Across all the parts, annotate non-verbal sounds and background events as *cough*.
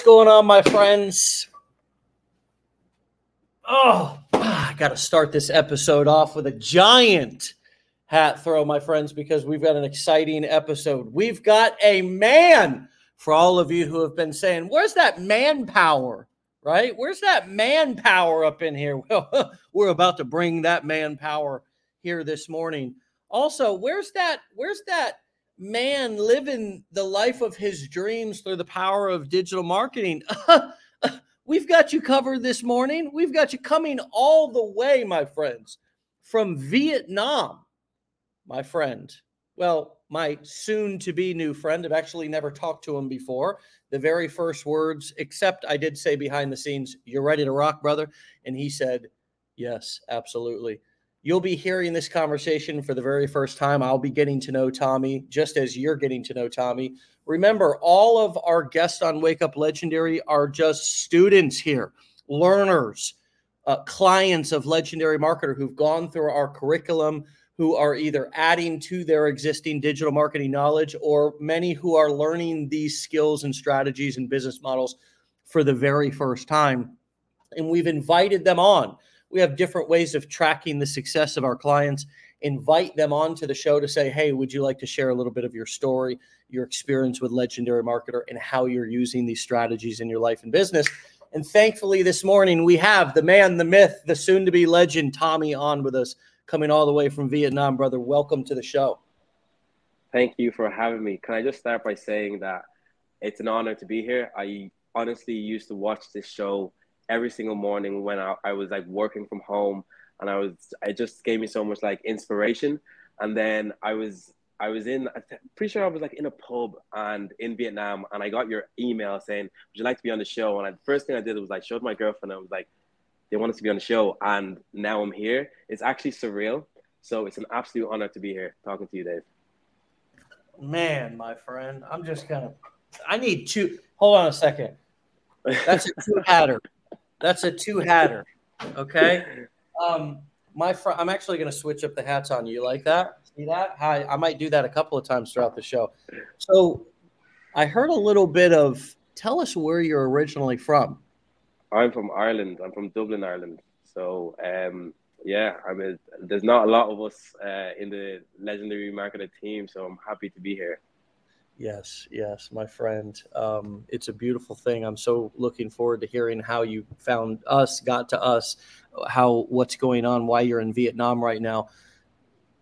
What's going on, my friends? Oh, ah, I got to start this episode off with a giant hat throw, my friends, because we've got an exciting episode. We've got a man for all of you who have been saying, Where's that manpower? Right? Where's that manpower up in here? *laughs* Well, we're about to bring that manpower here this morning. Also, where's that? Where's that man living the life of his dreams through the power of digital marketing? *laughs* We've got you covered this morning. We've got you coming all the way, my friends, from Vietnam, my friend. Well, my soon to be new friend. I've actually never talked to him before. The very first words, except I did say behind the scenes, You're ready to rock, brother. And he said, Yes, absolutely. You'll be hearing this conversation for the very first time. I'll be getting to know Tommy just as you're getting to know Tommy. Remember, all of our guests on Wake Up Legendary are just students here, learners, uh, clients of Legendary Marketer who've gone through our curriculum, who are either adding to their existing digital marketing knowledge, or many who are learning these skills and strategies and business models for the very first time. And we've invited them on we have different ways of tracking the success of our clients. Invite them onto the show to say, hey, would you like to share a little bit of your story, your experience with Legendary Marketer, and how you're using these strategies in your life and business? And thankfully, this morning, we have the man, the myth, the soon to be legend, Tommy, on with us, coming all the way from Vietnam. Brother, welcome to the show. Thank you for having me. Can I just start by saying that it's an honor to be here? I honestly used to watch this show every single morning when I, I was like working from home and I was it just gave me so much like inspiration. And then I was I was in I'm pretty sure I was like in a pub and in Vietnam and I got your email saying, Would you like to be on the show? And the first thing I did was like showed my girlfriend, I was like, they want us to be on the show and now I'm here. It's actually surreal. So it's an absolute honor to be here talking to you, Dave. Man, my friend, I'm just gonna I need two hold on a second. That's a two hatter. That's a two hatter. Okay. Um, my fr- I'm actually going to switch up the hats on you. Like that? See that? Hi. I might do that a couple of times throughout the show. So, I heard a little bit of. Tell us where you're originally from. I'm from Ireland. I'm from Dublin, Ireland. So, um, yeah, I mean, there's not a lot of us uh, in the legendary marketer team, so I'm happy to be here. Yes, yes, my friend. Um, it's a beautiful thing. I'm so looking forward to hearing how you found us, got to us, how what's going on, why you're in Vietnam right now.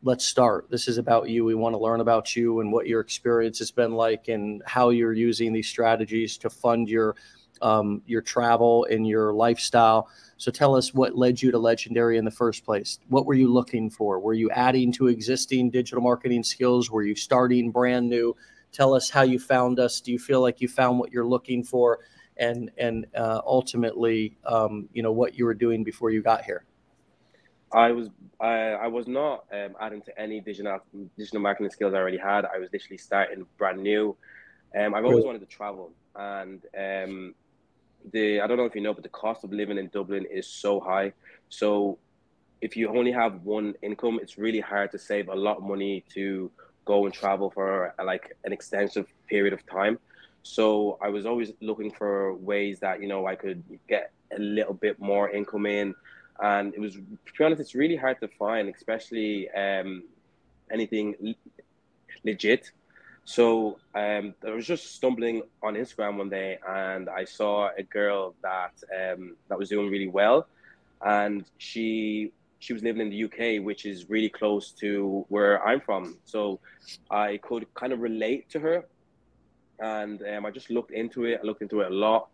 Let's start. This is about you. We want to learn about you and what your experience has been like, and how you're using these strategies to fund your um, your travel and your lifestyle. So tell us what led you to Legendary in the first place. What were you looking for? Were you adding to existing digital marketing skills? Were you starting brand new? Tell us how you found us. Do you feel like you found what you're looking for, and and uh, ultimately, um, you know, what you were doing before you got here? I was I, I was not um, adding to any digital digital marketing skills I already had. I was literally starting brand new. Um, I've always wanted to travel, and um, the I don't know if you know, but the cost of living in Dublin is so high. So if you only have one income, it's really hard to save a lot of money to go and travel for like an extensive period of time. So I was always looking for ways that you know I could get a little bit more income in, and it was to be honest, it's really hard to find, especially um, anything legit. So um, I was just stumbling on Instagram one day, and I saw a girl that um, that was doing really well, and she she was living in the UK, which is really close to where I'm from. So I could kind of relate to her. And um, I just looked into it. I looked into it a lot.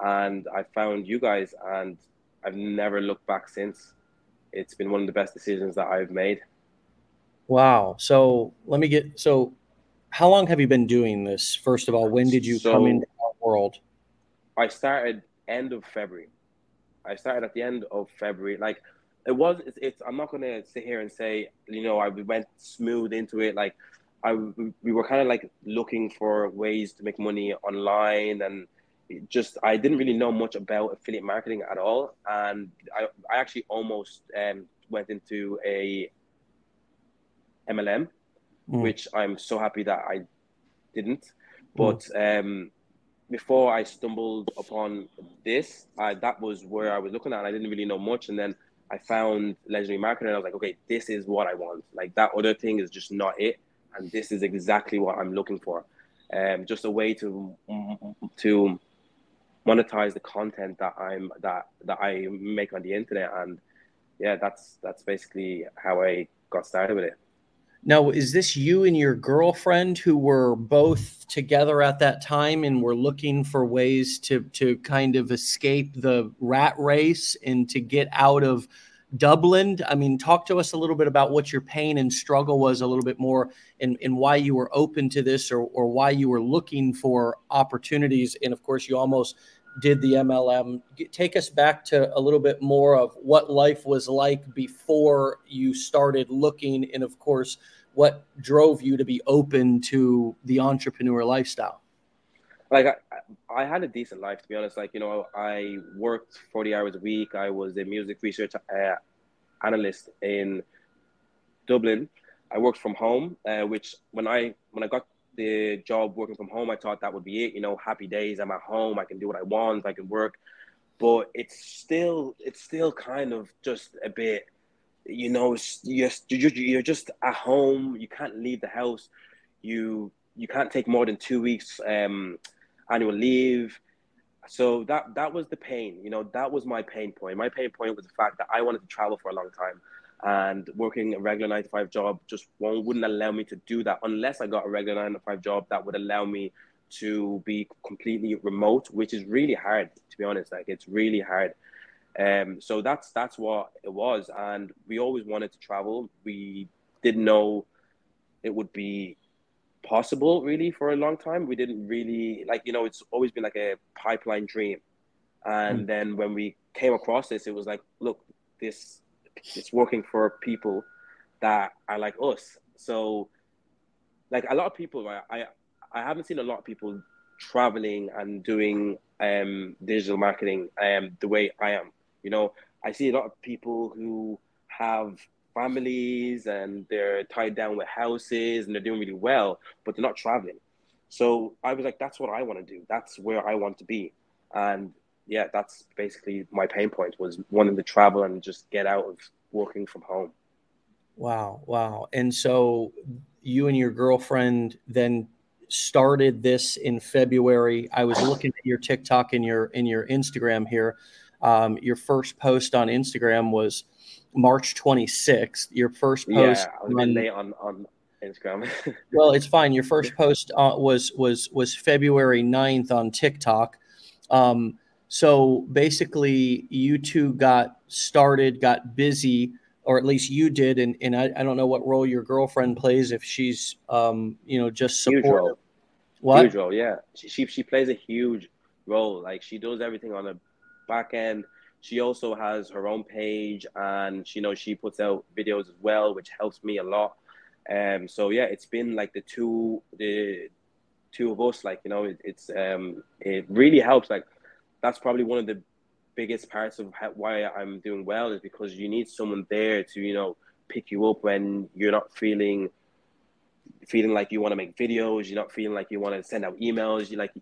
And I found you guys, and I've never looked back since. It's been one of the best decisions that I've made. Wow. So let me get so how long have you been doing this? First of all, when did you so, come into our world? I started end of February. I started at the end of February. Like it was it's, it's, i'm not gonna sit here and say you know i we went smooth into it like i we were kind of like looking for ways to make money online and just i didn't really know much about affiliate marketing at all and i, I actually almost um, went into a mlm mm. which i'm so happy that i didn't mm. but mm. um before I stumbled upon this, I, that was where I was looking at. And I didn't really know much, and then I found legendary marketing. And I was like, okay, this is what I want. Like that other thing is just not it, and this is exactly what I'm looking for. Um, just a way to to monetize the content that I'm that that I make on the internet, and yeah, that's that's basically how I got started with it. Now, is this you and your girlfriend who were both together at that time and were looking for ways to to kind of escape the rat race and to get out of Dublin? I mean, talk to us a little bit about what your pain and struggle was a little bit more and, and why you were open to this or, or why you were looking for opportunities. And of course, you almost did the MLM. Take us back to a little bit more of what life was like before you started looking, and of course, what drove you to be open to the entrepreneur lifestyle. Like I, I had a decent life, to be honest. Like you know, I worked forty hours a week. I was a music research uh, analyst in Dublin. I worked from home, uh, which when I when I got the job working from home, I thought that would be it. You know, happy days. I'm at home. I can do what I want. I can work. But it's still, it's still kind of just a bit. You know, you're you're just at home. You can't leave the house. You you can't take more than two weeks um, annual leave. So that that was the pain. You know, that was my pain point. My pain point was the fact that I wanted to travel for a long time and working a regular nine to five job just won't, wouldn't allow me to do that unless I got a regular nine to five job that would allow me to be completely remote, which is really hard to be honest. Like it's really hard. Um, so that's that's what it was, and we always wanted to travel. We didn't know it would be possible really for a long time. We didn't really like you know it's always been like a pipeline dream, and mm. then when we came across this, it was like look this it's working for people that are like us. So, like a lot of people, right? I I haven't seen a lot of people traveling and doing um, digital marketing um, the way I am. You know, I see a lot of people who have families and they're tied down with houses and they're doing really well, but they're not traveling. So I was like, that's what I want to do. That's where I want to be. And yeah, that's basically my pain point was wanting to travel and just get out of working from home. Wow, wow. And so you and your girlfriend then started this in February. I was looking at your TikTok and your in your Instagram here. Um, your first post on Instagram was March 26th. Your first post yeah, I was on, late on on Instagram. *laughs* well, it's fine. Your first post uh, was was was February 9th on TikTok. Um, so basically, you two got started, got busy, or at least you did. And, and I, I don't know what role your girlfriend plays if she's, um, you know, just supportive. Huge role. What? Huge role, yeah. She, she, she plays a huge role. Like she does everything on the back end. She also has her own page, and she you know she puts out videos as well, which helps me a lot. Um, so yeah, it's been like the two the two of us. Like you know, it, it's um, it really helps. Like that's probably one of the biggest parts of how, why I'm doing well is because you need someone there to you know pick you up when you're not feeling feeling like you want to make videos, you're not feeling like you want to send out emails. You like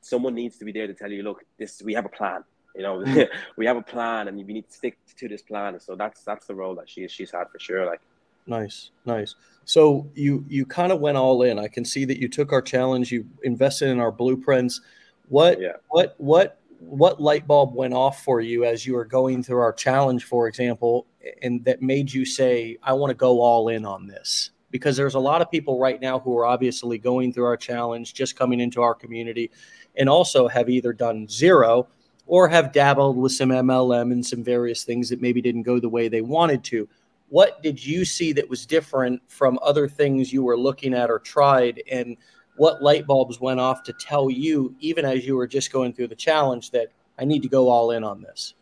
someone needs to be there to tell you, look, this we have a plan. You know, mm. *laughs* we have a plan, and we need to stick to this plan. So that's that's the role that she she's had for sure. Like, nice, nice. So you you kind of went all in. I can see that you took our challenge. You invested in our blueprints. What yeah. what what what light bulb went off for you as you were going through our challenge, for example, and that made you say, I want to go all in on this? Because there's a lot of people right now who are obviously going through our challenge, just coming into our community, and also have either done zero or have dabbled with some MLM and some various things that maybe didn't go the way they wanted to. What did you see that was different from other things you were looking at or tried? And what light bulbs went off to tell you, even as you were just going through the challenge, that I need to go all in on this?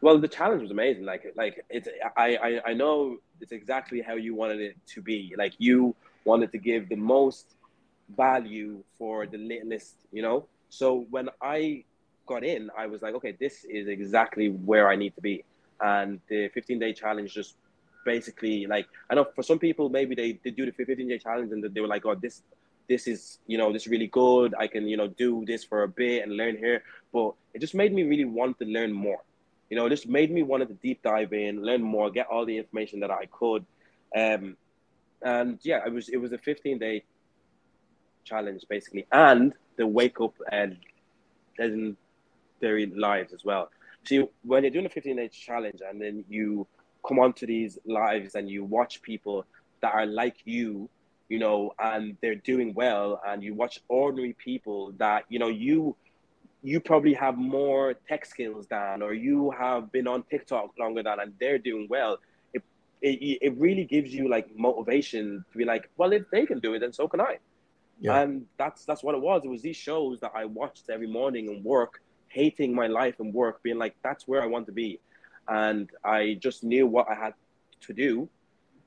Well, the challenge was amazing. Like, like it's I, I I know it's exactly how you wanted it to be. Like you wanted to give the most value for the littlest, you know. So when I got in, I was like, okay, this is exactly where I need to be. And the 15 day challenge just basically like I know for some people maybe they, they do the 15 day challenge and they were like, oh, this this is you know this is really good. I can you know do this for a bit and learn here, but it just made me really want to learn more. You know, just made me wanted to deep dive in, learn more, get all the information that I could. Um, and yeah, it was it was a 15 day challenge basically, and the wake up and legendary lives as well. See, when you're doing a 15 day challenge and then you come onto these lives and you watch people that are like you, you know, and they're doing well, and you watch ordinary people that you know you you probably have more tech skills than, or you have been on TikTok longer than, and they're doing well. It, it, it really gives you like motivation to be like, well, if they can do it, then so can I. Yeah. And that's that's what it was. It was these shows that I watched every morning and work, hating my life and work, being like, that's where I want to be. And I just knew what I had to do,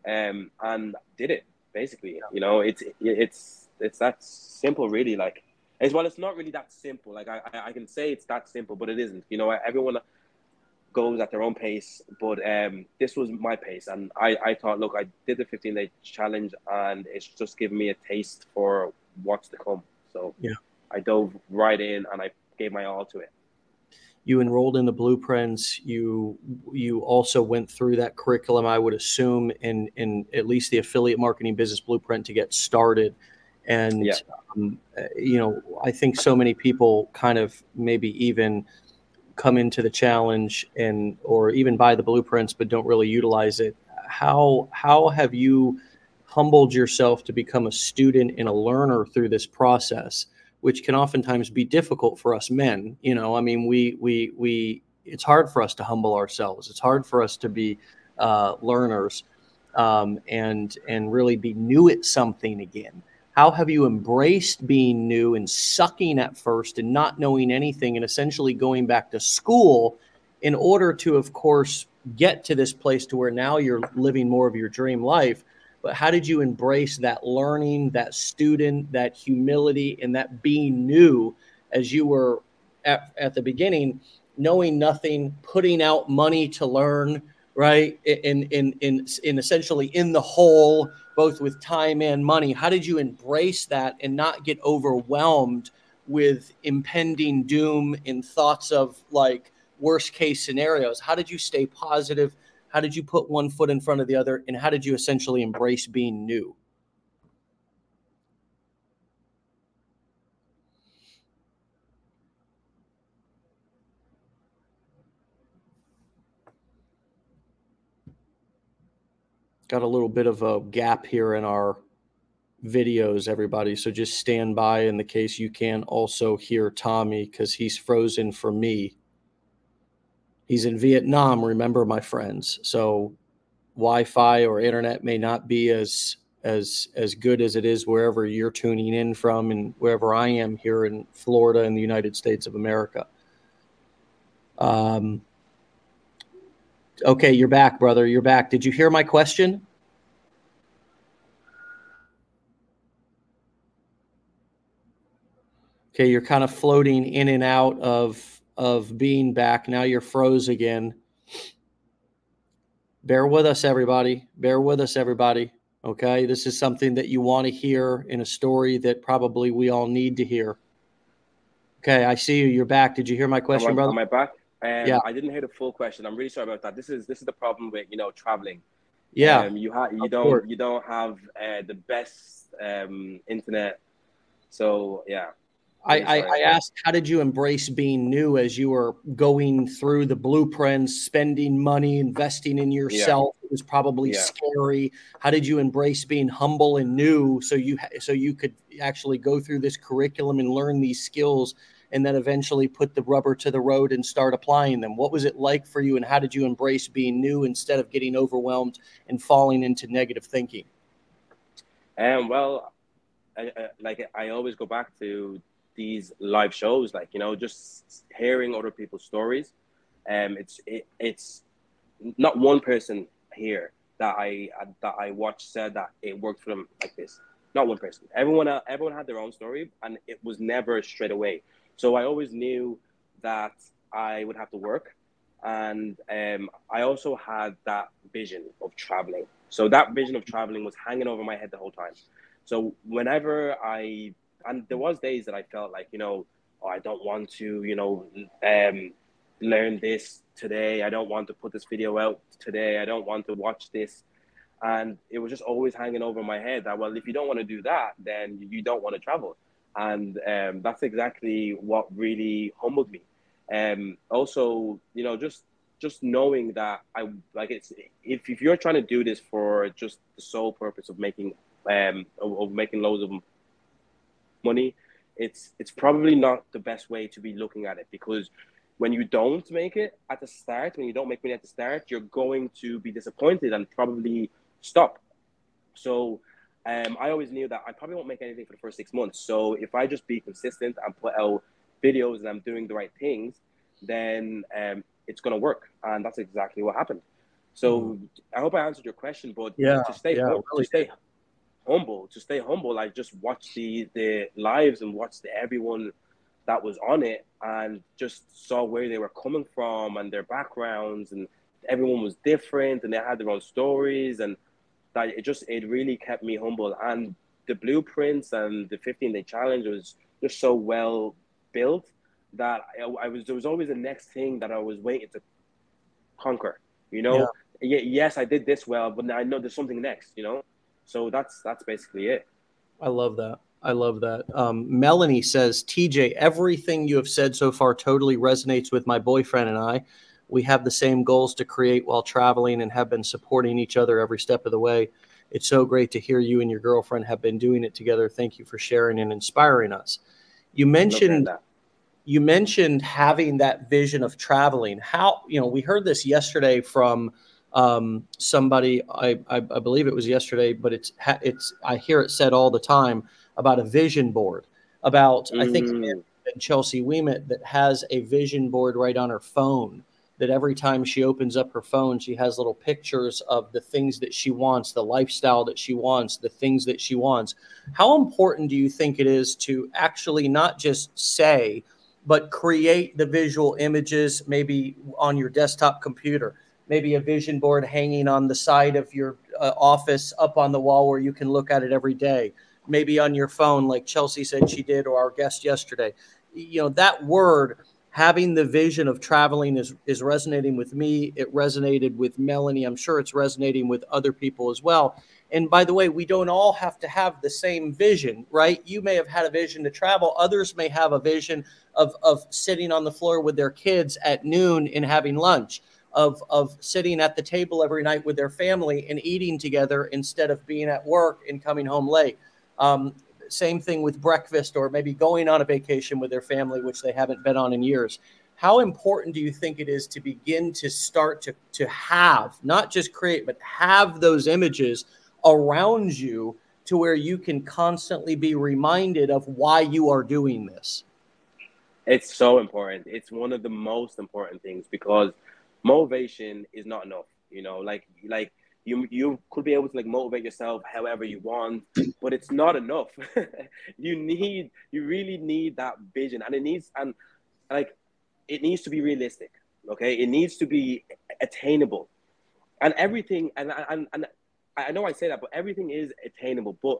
um, and did it. Basically, you know, it's it's it's that simple, really. Like as well, it's not really that simple. Like I, I can say it's that simple, but it isn't. You know, everyone goes at their own pace, but um, this was my pace, and I, I thought, look, I did the 15 day challenge, and it's just given me a taste for what's to come. So yeah, I dove right in, and I gave my all to it. You enrolled in the blueprints. You you also went through that curriculum, I would assume, in in at least the affiliate marketing business blueprint to get started. And yeah. um, you know, I think so many people kind of maybe even come into the challenge and or even buy the blueprints but don't really utilize it. How how have you humbled yourself to become a student and a learner through this process, which can oftentimes be difficult for us men? You know, I mean, we we we it's hard for us to humble ourselves. It's hard for us to be uh, learners um, and and really be new at something again. How have you embraced being new and sucking at first and not knowing anything and essentially going back to school in order to, of course, get to this place to where now you're living more of your dream life? But how did you embrace that learning, that student, that humility, and that being new as you were at, at the beginning, knowing nothing, putting out money to learn, right? In in in in essentially in the hole both with time and money. How did you embrace that and not get overwhelmed with impending doom and thoughts of like worst case scenarios? How did you stay positive? How did you put one foot in front of the other? And how did you essentially embrace being new? got a little bit of a gap here in our videos, everybody. So just stand by in the case you can also hear Tommy because he's frozen for me. He's in Vietnam, remember, my friends. So Wi-Fi or internet may not be as as as good as it is wherever you're tuning in from and wherever I am here in Florida in the United States of America. Um, Okay, you're back, brother. You're back. Did you hear my question? Okay, you're kind of floating in and out of of being back. Now you're froze again. Bear with us, everybody. Bear with us, everybody. Okay, this is something that you want to hear in a story that probably we all need to hear. Okay, I see you. You're back. Did you hear my question, am I, brother? Am I back? Um, yeah. I didn't hear the full question. I'm really sorry about that. This is this is the problem with you know traveling. Yeah, um, you have you don't course. you don't have uh, the best um, internet. So yeah. I, I, I, asked, how did you embrace being new as you were going through the blueprints, spending money, investing in yourself? Yeah. It was probably yeah. scary. How did you embrace being humble and new so you so you could actually go through this curriculum and learn these skills and then eventually put the rubber to the road and start applying them? What was it like for you, and how did you embrace being new instead of getting overwhelmed and falling into negative thinking? Um, well, I, I, like I always go back to these live shows, like you know, just hearing other people's stories. Um, it's it, it's not one person here that I that I watched said that it worked for them like this. Not one person. Everyone everyone had their own story, and it was never straight away. So I always knew that I would have to work. And um, I also had that vision of traveling. So that vision of traveling was hanging over my head the whole time. So whenever I and there was days that I felt like you know oh, I don't want to you know um, learn this today. I don't want to put this video out today. I don't want to watch this. And it was just always hanging over my head that, well, if you don't want to do that, then you don't want to travel. And um, that's exactly what really humbled me. Um, also, you know, just just knowing that I like it's if, if you're trying to do this for just the sole purpose of making um of, of making loads of money, it's it's probably not the best way to be looking at it because when you don't make it at the start, when you don't make money at the start, you're going to be disappointed and probably stop. So um, I always knew that I probably won't make anything for the first six months. So if I just be consistent and put out videos and I'm doing the right things, then um, it's going to work. And that's exactly what happened. So mm. I hope I answered your question, but yeah, to stay yeah, really to stay humble, to stay humble, like just watch the the lives and watch the, everyone that was on it and just saw where they were coming from and their backgrounds and everyone was different and they had their own stories and that it just it really kept me humble. And the blueprints and the 15 day challenge was just so well built that I, I, was there was always the next thing that I was waiting to conquer you know? Yeah. yes I did this well but I know there's something next you know so that's that's basically it I love that I love that. Um, Melanie says, TJ, everything you have said so far totally resonates with my boyfriend and I. We have the same goals to create while traveling and have been supporting each other every step of the way. It's so great to hear you and your girlfriend have been doing it together. Thank you for sharing and inspiring us. You mentioned you mentioned having that vision of traveling. How you know we heard this yesterday from um, somebody. I, I, I believe it was yesterday, but it's it's I hear it said all the time about a vision board, about mm. I think mm. Chelsea Weemet that has a vision board right on her phone. That every time she opens up her phone, she has little pictures of the things that she wants, the lifestyle that she wants, the things that she wants. How important do you think it is to actually not just say, but create the visual images maybe on your desktop computer? Maybe a vision board hanging on the side of your uh, office up on the wall where you can look at it every day maybe on your phone, like Chelsea said she did, or our guest yesterday. You know, that word, having the vision of traveling is, is resonating with me. It resonated with Melanie. I'm sure it's resonating with other people as well. And by the way, we don't all have to have the same vision, right? You may have had a vision to travel. Others may have a vision of, of sitting on the floor with their kids at noon and having lunch, of, of sitting at the table every night with their family and eating together instead of being at work and coming home late. Um, same thing with breakfast or maybe going on a vacation with their family, which they haven't been on in years. How important do you think it is to begin to start to, to have, not just create, but have those images around you to where you can constantly be reminded of why you are doing this? It's so important. It's one of the most important things because motivation is not enough. You know, like like you you could be able to like motivate yourself however you want but it's not enough. *laughs* You need you really need that vision and it needs and like it needs to be realistic okay? It needs to be attainable. And everything and and, and i know i say that but everything is attainable but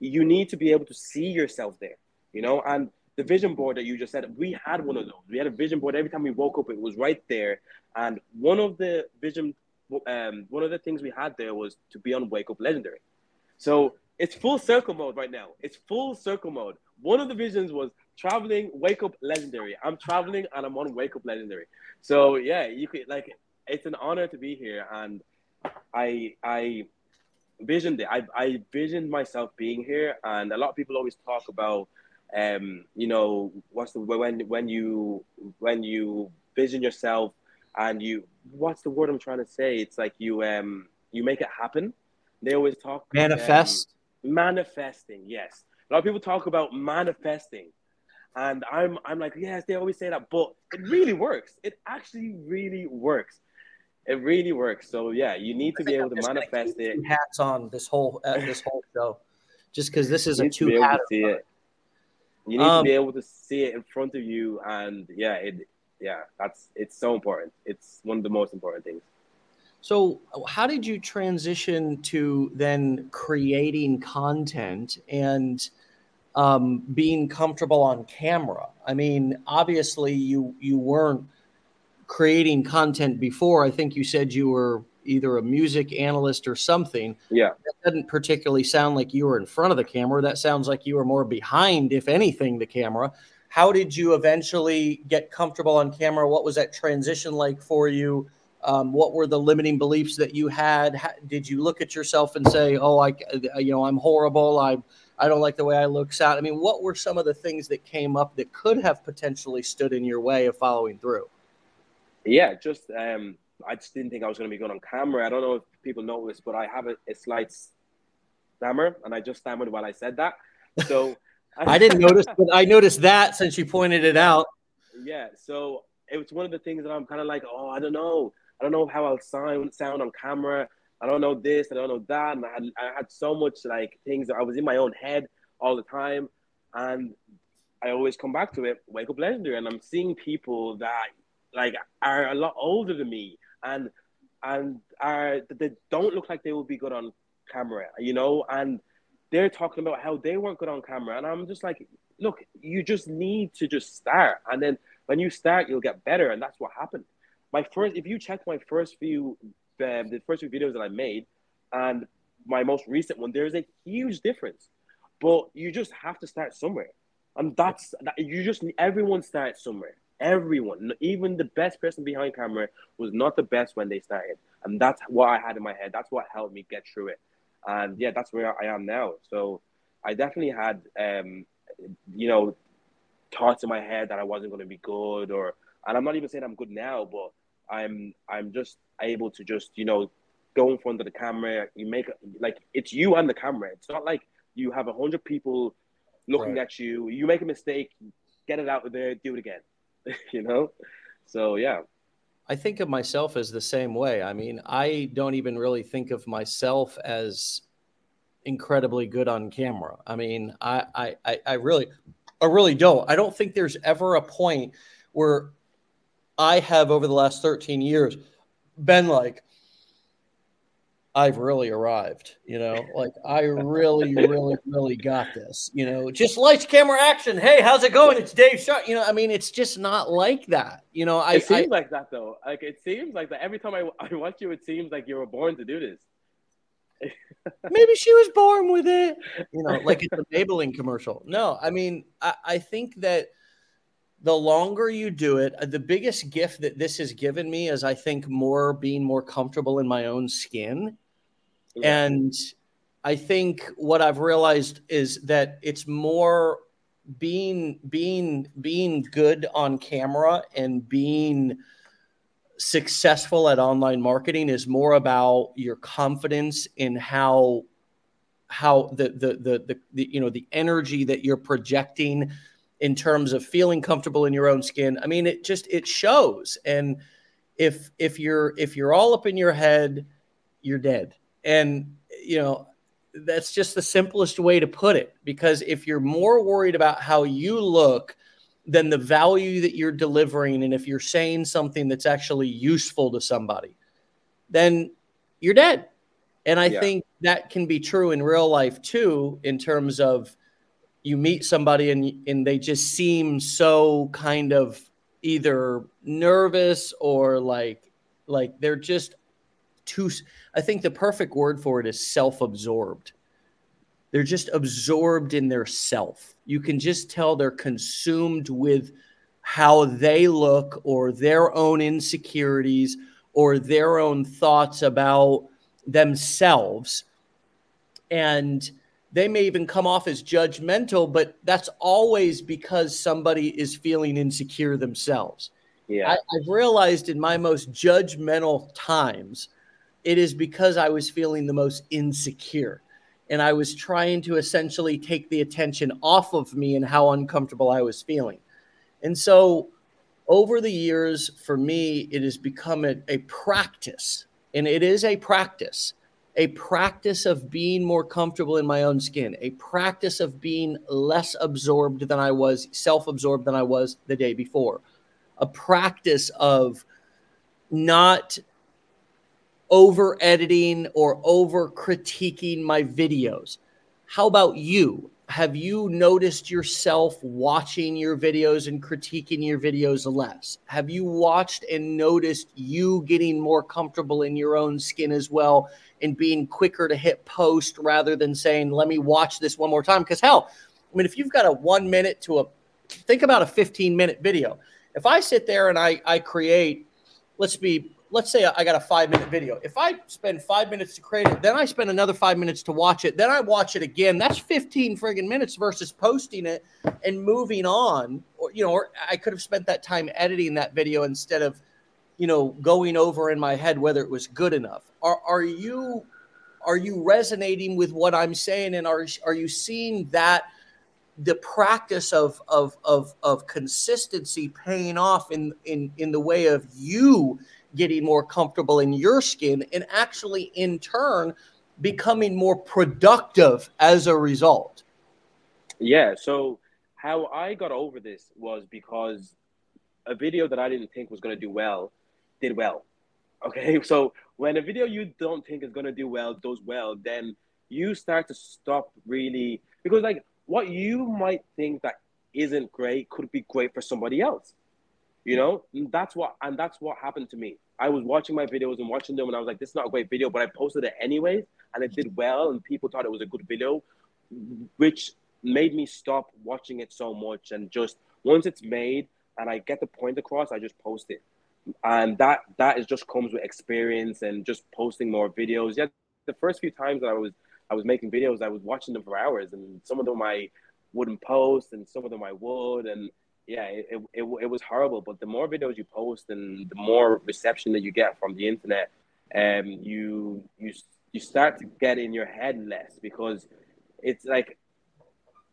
you need to be able to see yourself there you know? And the vision board that you just said we had one of those we had a vision board every time we woke up it was right there and one of the vision um, one of the things we had there was to be on Wake Up Legendary. So it's full circle mode right now. It's full circle mode. One of the visions was traveling, Wake Up Legendary. I'm traveling and I'm on Wake Up Legendary. So yeah, you could like it's an honor to be here, and I I visioned it. I I visioned myself being here, and a lot of people always talk about um you know what's the when when you when you vision yourself and you what's the word I'm trying to say? It's like you um you make it happen. They always talk manifest. Um, manifesting, yes. A lot of people talk about manifesting. And I'm I'm like, yes, they always say that, but it really works. It actually really works. It really works. So yeah, you need to be able to manifest it. Hats on this whole uh, this whole show, just because this is a two hat. You need um, to be able to see it in front of you, and yeah, it yeah, that's it's so important. It's one of the most important things. So, how did you transition to then creating content and um, being comfortable on camera? I mean, obviously, you you weren't creating content before. I think you said you were either a music analyst or something. Yeah, that doesn't particularly sound like you were in front of the camera. That sounds like you were more behind, if anything, the camera. How did you eventually get comfortable on camera? What was that transition like for you? Um, what were the limiting beliefs that you had? How, did you look at yourself and say, "Oh, I, you know, I'm horrible. I, I don't like the way I look." Sound. I mean, what were some of the things that came up that could have potentially stood in your way of following through? Yeah, just um, I just didn't think I was going to be good on camera. I don't know if people noticed, but I have a, a slight stammer, and I just stammered while I said that. So *laughs* I didn't notice, but I noticed that since you pointed it out. Yeah, so it was one of the things that I'm kind of like, oh, I don't know. I don't know how I'll sound sound on camera. I don't know this. I don't know that. And I had, I had so much like things that I was in my own head all the time, and I always come back to it. Wake up legendary, and I'm seeing people that like are a lot older than me, and and are they don't look like they will be good on camera, you know, and they're talking about how they weren't good on camera, and I'm just like, look, you just need to just start, and then when you start, you'll get better, and that's what happened my first, if you check my first few, um, the first few videos that I made, and my most recent one, there's a huge difference. But you just have to start somewhere, and that's that. You just everyone starts somewhere. Everyone, even the best person behind camera, was not the best when they started, and that's what I had in my head. That's what helped me get through it, and yeah, that's where I am now. So I definitely had, um, you know, thoughts in my head that I wasn't going to be good, or and I'm not even saying I'm good now, but I'm I'm just able to just you know go in front of the camera. You make like it's you and the camera. It's not like you have a hundred people looking right. at you. You make a mistake, get it out of there, do it again. *laughs* you know, so yeah. I think of myself as the same way. I mean, I don't even really think of myself as incredibly good on camera. I mean, I, I, I really, I really don't. I don't think there's ever a point where I have over the last 13 years been like, I've really arrived, you know, like I really, really, really got this, you know, just lights, camera, action. Hey, how's it going? It's Dave Sharpe. You know, I mean, it's just not like that, you know. I it seems I, like that though. Like it seems like that every time I, I watch you, it seems like you were born to do this. *laughs* Maybe she was born with it, you know, like it's a Maybelline commercial. No, I mean, I, I think that the longer you do it, uh, the biggest gift that this has given me is I think more being more comfortable in my own skin. Yeah. And I think what I've realized is that it's more being being being good on camera and being successful at online marketing is more about your confidence in how how the the the, the, the you know the energy that you're projecting in terms of feeling comfortable in your own skin. I mean, it just it shows. And if if you're if you're all up in your head, you're dead. And you know, that's just the simplest way to put it because if you're more worried about how you look than the value that you're delivering and if you're saying something that's actually useful to somebody, then you're dead. And I yeah. think that can be true in real life too in terms of you meet somebody and and they just seem so kind of either nervous or like like they're just too I think the perfect word for it is self-absorbed. They're just absorbed in their self. You can just tell they're consumed with how they look or their own insecurities or their own thoughts about themselves and they may even come off as judgmental, but that's always because somebody is feeling insecure themselves. Yeah. I, I've realized in my most judgmental times, it is because I was feeling the most insecure. And I was trying to essentially take the attention off of me and how uncomfortable I was feeling. And so over the years, for me, it has become a, a practice. And it is a practice a practice of being more comfortable in my own skin, a practice of being less absorbed than I was, self absorbed than I was the day before, a practice of not over editing or over critiquing my videos. How about you? Have you noticed yourself watching your videos and critiquing your videos less? Have you watched and noticed you getting more comfortable in your own skin as well and being quicker to hit post rather than saying, let me watch this one more time? Because, hell, I mean, if you've got a one minute to a think about a 15 minute video. If I sit there and I, I create, let's be let's say I got a five minute video. If I spend five minutes to create it, then I spend another five minutes to watch it, then I watch it again. That's 15 friggin' minutes versus posting it and moving on. Or, you know, or I could have spent that time editing that video instead of, you know, going over in my head whether it was good enough. Are, are you are you resonating with what I'm saying? And are, are you seeing that the practice of, of, of, of consistency paying off in, in, in the way of you getting more comfortable in your skin and actually in turn becoming more productive as a result. Yeah so how i got over this was because a video that i didn't think was going to do well did well *laughs* okay? So when a video you don't think is going to do well does well then you start to stop really because like what you might think that isn't great could be great for somebody else you know, and that's what and that's what happened to me. I was watching my videos and watching them, and I was like, "This is not a great video," but I posted it anyways, and it did well, and people thought it was a good video, which made me stop watching it so much. And just once it's made and I get the point across, I just post it, and that that is just comes with experience and just posting more videos. Yeah, the first few times that I was I was making videos, I was watching them for hours, and some of them I wouldn't post, and some of them I would, and yeah, it, it, it, was horrible. But the more videos you post and the more reception that you get from the internet, um, you you you start to get in your head less because it's like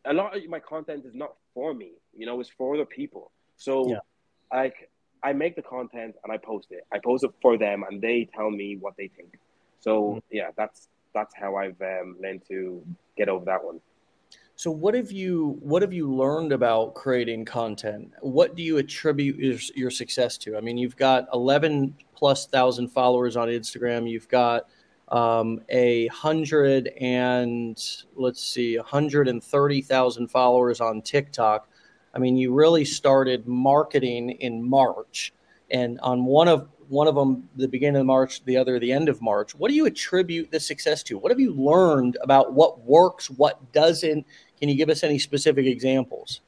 a lot of my content is not for me. You know, it's for other people. So, yeah. like, I make the content and I post it. I post it for them, and they tell me what they think. So, mm-hmm. yeah, that's that's how I've um, learned to get over that one. So what have you what have you learned about creating content? What do you attribute your, your success to? I mean, you've got 11 plus thousand followers on Instagram. You've got um, a hundred and let's see, 130,000 followers on TikTok. I mean, you really started marketing in March, and on one of one of them the beginning of March, the other the end of March. What do you attribute the success to? What have you learned about what works, what doesn't? Can you give us any specific examples?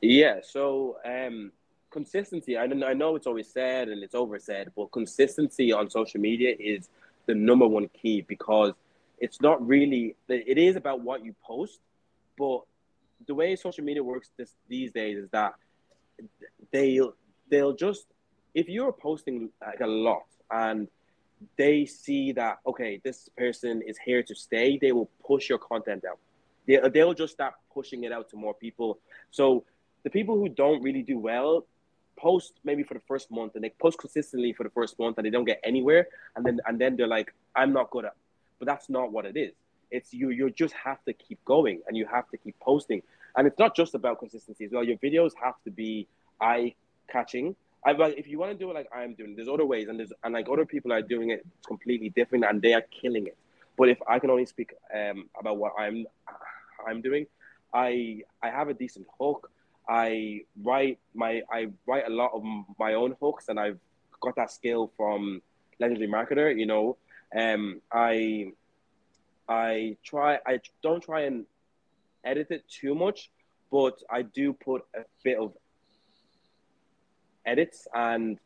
Yeah, so um, consistency. I know, I know it's always said and it's oversaid, but consistency on social media is the number one key because it's not really. It is about what you post, but the way social media works this, these days is that they'll they'll just if you're posting like a lot and they see that okay this person is here to stay they will push your content out they, they'll just start pushing it out to more people. So the people who don't really do well post maybe for the first month and they post consistently for the first month and they don't get anywhere. And then and then they're like i'm not good at but that's not what it is. It's you you just have to keep going and you have to keep posting. And it's not just about consistency as well. Your videos have to be eye catching I, if you want to do it like i'm doing there's other ways and there's and like other people are doing it completely different and they are killing it. But if i can only speak um, about what i'm I'm doing. I I have a decent hook. I write my I write a lot of my own hooks, and I've got that skill from Legendary Marketer. You know, um, I I try I don't try and edit it too much, but I do put a bit of edits, and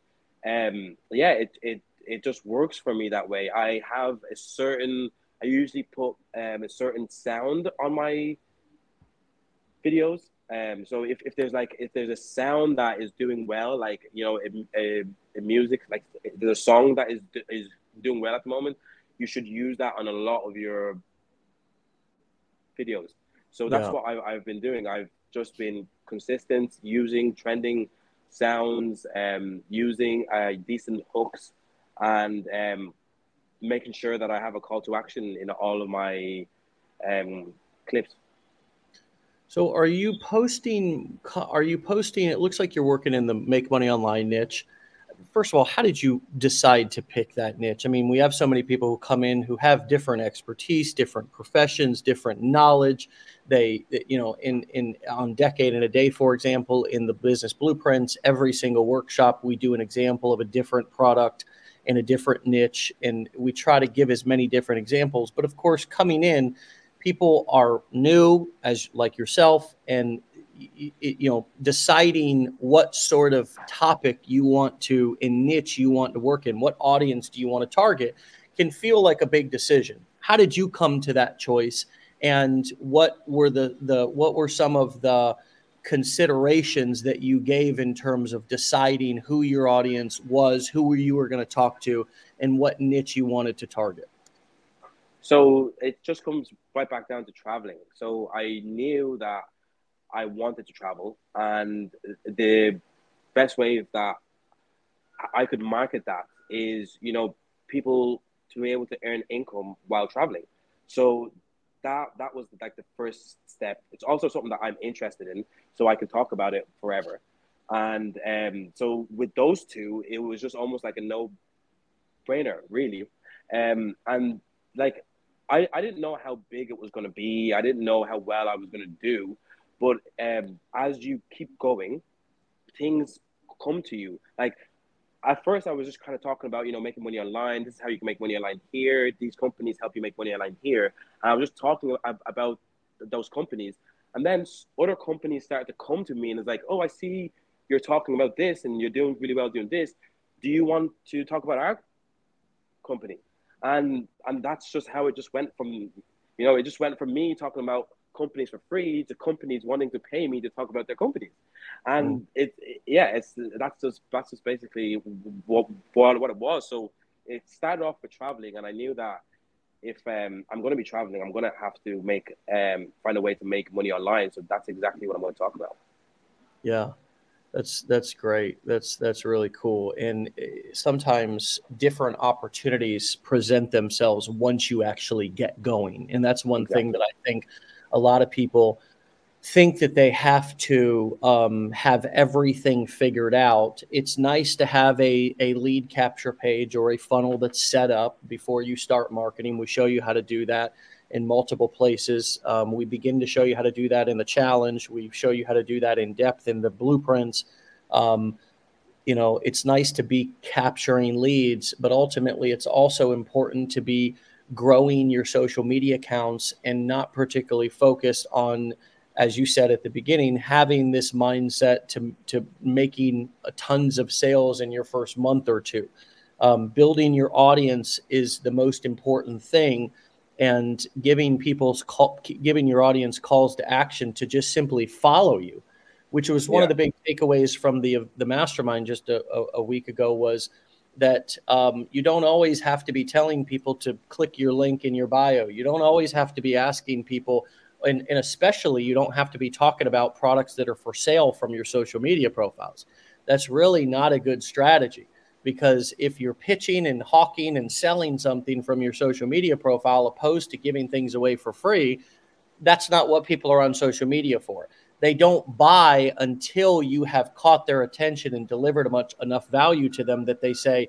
um, yeah, it it it just works for me that way. I have a certain I usually put um, a certain sound on my videos. Um, so if, if there's like if there's a sound that is doing well, like you know, a, a, a music like there's a song that is is doing well at the moment, you should use that on a lot of your videos. So that's yeah. what I've, I've been doing. I've just been consistent using trending sounds, um, using uh, decent hooks, and um, making sure that I have a call to action in all of my um, clips. So are you posting are you posting it looks like you're working in the make money online niche. first of all, how did you decide to pick that niche? I mean, we have so many people who come in who have different expertise, different professions, different knowledge. They, you know, in in on decade in a day, for example, in the business blueprints, every single workshop we do an example of a different product in a different niche, and we try to give as many different examples. But of course, coming in, people are new, as like yourself, and you know deciding what sort of topic you want to in niche you want to work in what audience do you want to target can feel like a big decision how did you come to that choice and what were the the what were some of the considerations that you gave in terms of deciding who your audience was who you were going to talk to and what niche you wanted to target so it just comes right back down to traveling so i knew that I wanted to travel, and the best way that I could market that is, you know, people to be able to earn income while traveling. So that that was like the first step. It's also something that I'm interested in, so I could talk about it forever. And um, so with those two, it was just almost like a no brainer, really. Um, and like I, I didn't know how big it was going to be. I didn't know how well I was going to do. But um, as you keep going, things come to you. Like at first, I was just kind of talking about you know making money online. This is how you can make money online here. These companies help you make money online here. And I was just talking about those companies, and then other companies started to come to me and it's like, oh, I see you're talking about this and you're doing really well doing this. Do you want to talk about our company? And and that's just how it just went from, you know, it just went from me talking about companies for free to companies wanting to pay me to talk about their companies and mm. it, it, yeah it's that's just that's just basically what, what what it was so it started off with traveling and i knew that if um, i'm going to be traveling i'm going to have to make um, find a way to make money online. So that's exactly what i'm going to talk about. Yeah. That's that's great. That's that's really cool. And eh, sometimes different opportunities present themselves once you actually get going. And that's one exactly. thing that i think a lot of people think that they have to um, have everything figured out. It's nice to have a, a lead capture page or a funnel that's set up before you start marketing. We show you how to do that in multiple places. Um, we begin to show you how to do that in the challenge. We show you how to do that in depth in the blueprints. Um, you know, it's nice to be capturing leads, but ultimately, it's also important to be growing your social media accounts and not particularly focused on as you said at the beginning having this mindset to, to making tons of sales in your first month or two um, building your audience is the most important thing and giving people's call, giving your audience calls to action to just simply follow you which was one yeah. of the big takeaways from the the mastermind just a, a, a week ago was that um, you don't always have to be telling people to click your link in your bio. You don't always have to be asking people, and, and especially you don't have to be talking about products that are for sale from your social media profiles. That's really not a good strategy because if you're pitching and hawking and selling something from your social media profile opposed to giving things away for free, that's not what people are on social media for they don't buy until you have caught their attention and delivered much enough value to them that they say,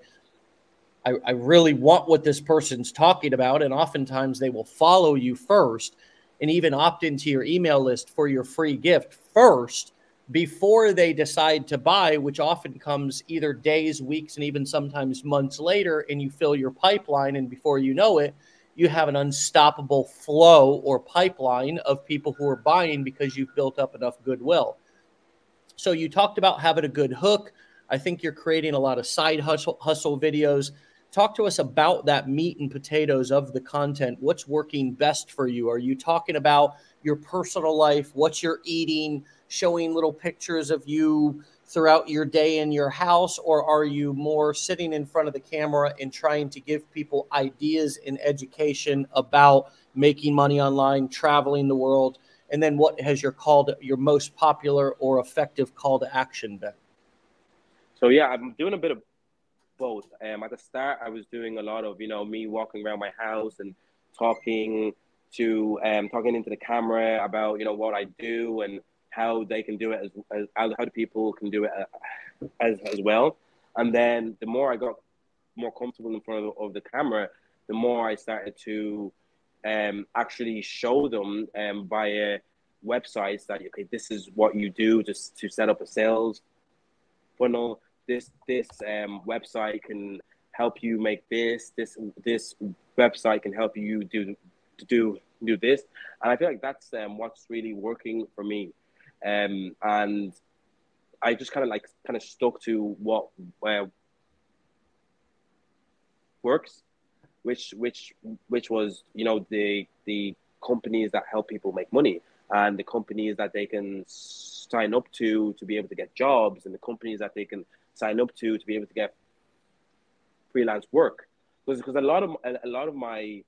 I, I, really want what this person's talking about. And oftentimes they will follow you first and even opt into your email list for your free gift first before they decide to buy, which often comes either days, weeks, and even sometimes months later. And you fill your pipeline. And before you know it, you have an unstoppable flow or pipeline of people who are buying because you've built up enough goodwill. So you talked about having a good hook. I think you're creating a lot of side hustle, hustle videos. Talk to us about that meat and potatoes of the content. What's working best for you? Are you talking about your personal life, what you're eating, showing little pictures of you throughout your day in your house, or are you more sitting in front of the camera and trying to give people ideas and education about making money online, traveling the world? And then what has your call to, your most popular or effective call to action been? So yeah, I'm doing a bit of both. Um, at the start, I was doing a lot of you know me walking around my house and talking to um, talking into the camera about you know what I do and how they can do it as, as how the people can do it uh, as, as well. And then the more I got more comfortable in front of the, of the camera, the more I started to um, actually show them um, via websites that okay, this is what you do just to set up a sales funnel. This this um, website can help you make this. This this website can help you do do do this. And I feel like that's um, what's really working for me. Um, and I just kind of like kind of stuck to what uh, works, which which which was you know the the companies that help people make money and the companies that they can sign up to to be able to get jobs and the companies that they can sign up to to be able to get freelance work. Because because a lot of a lot of my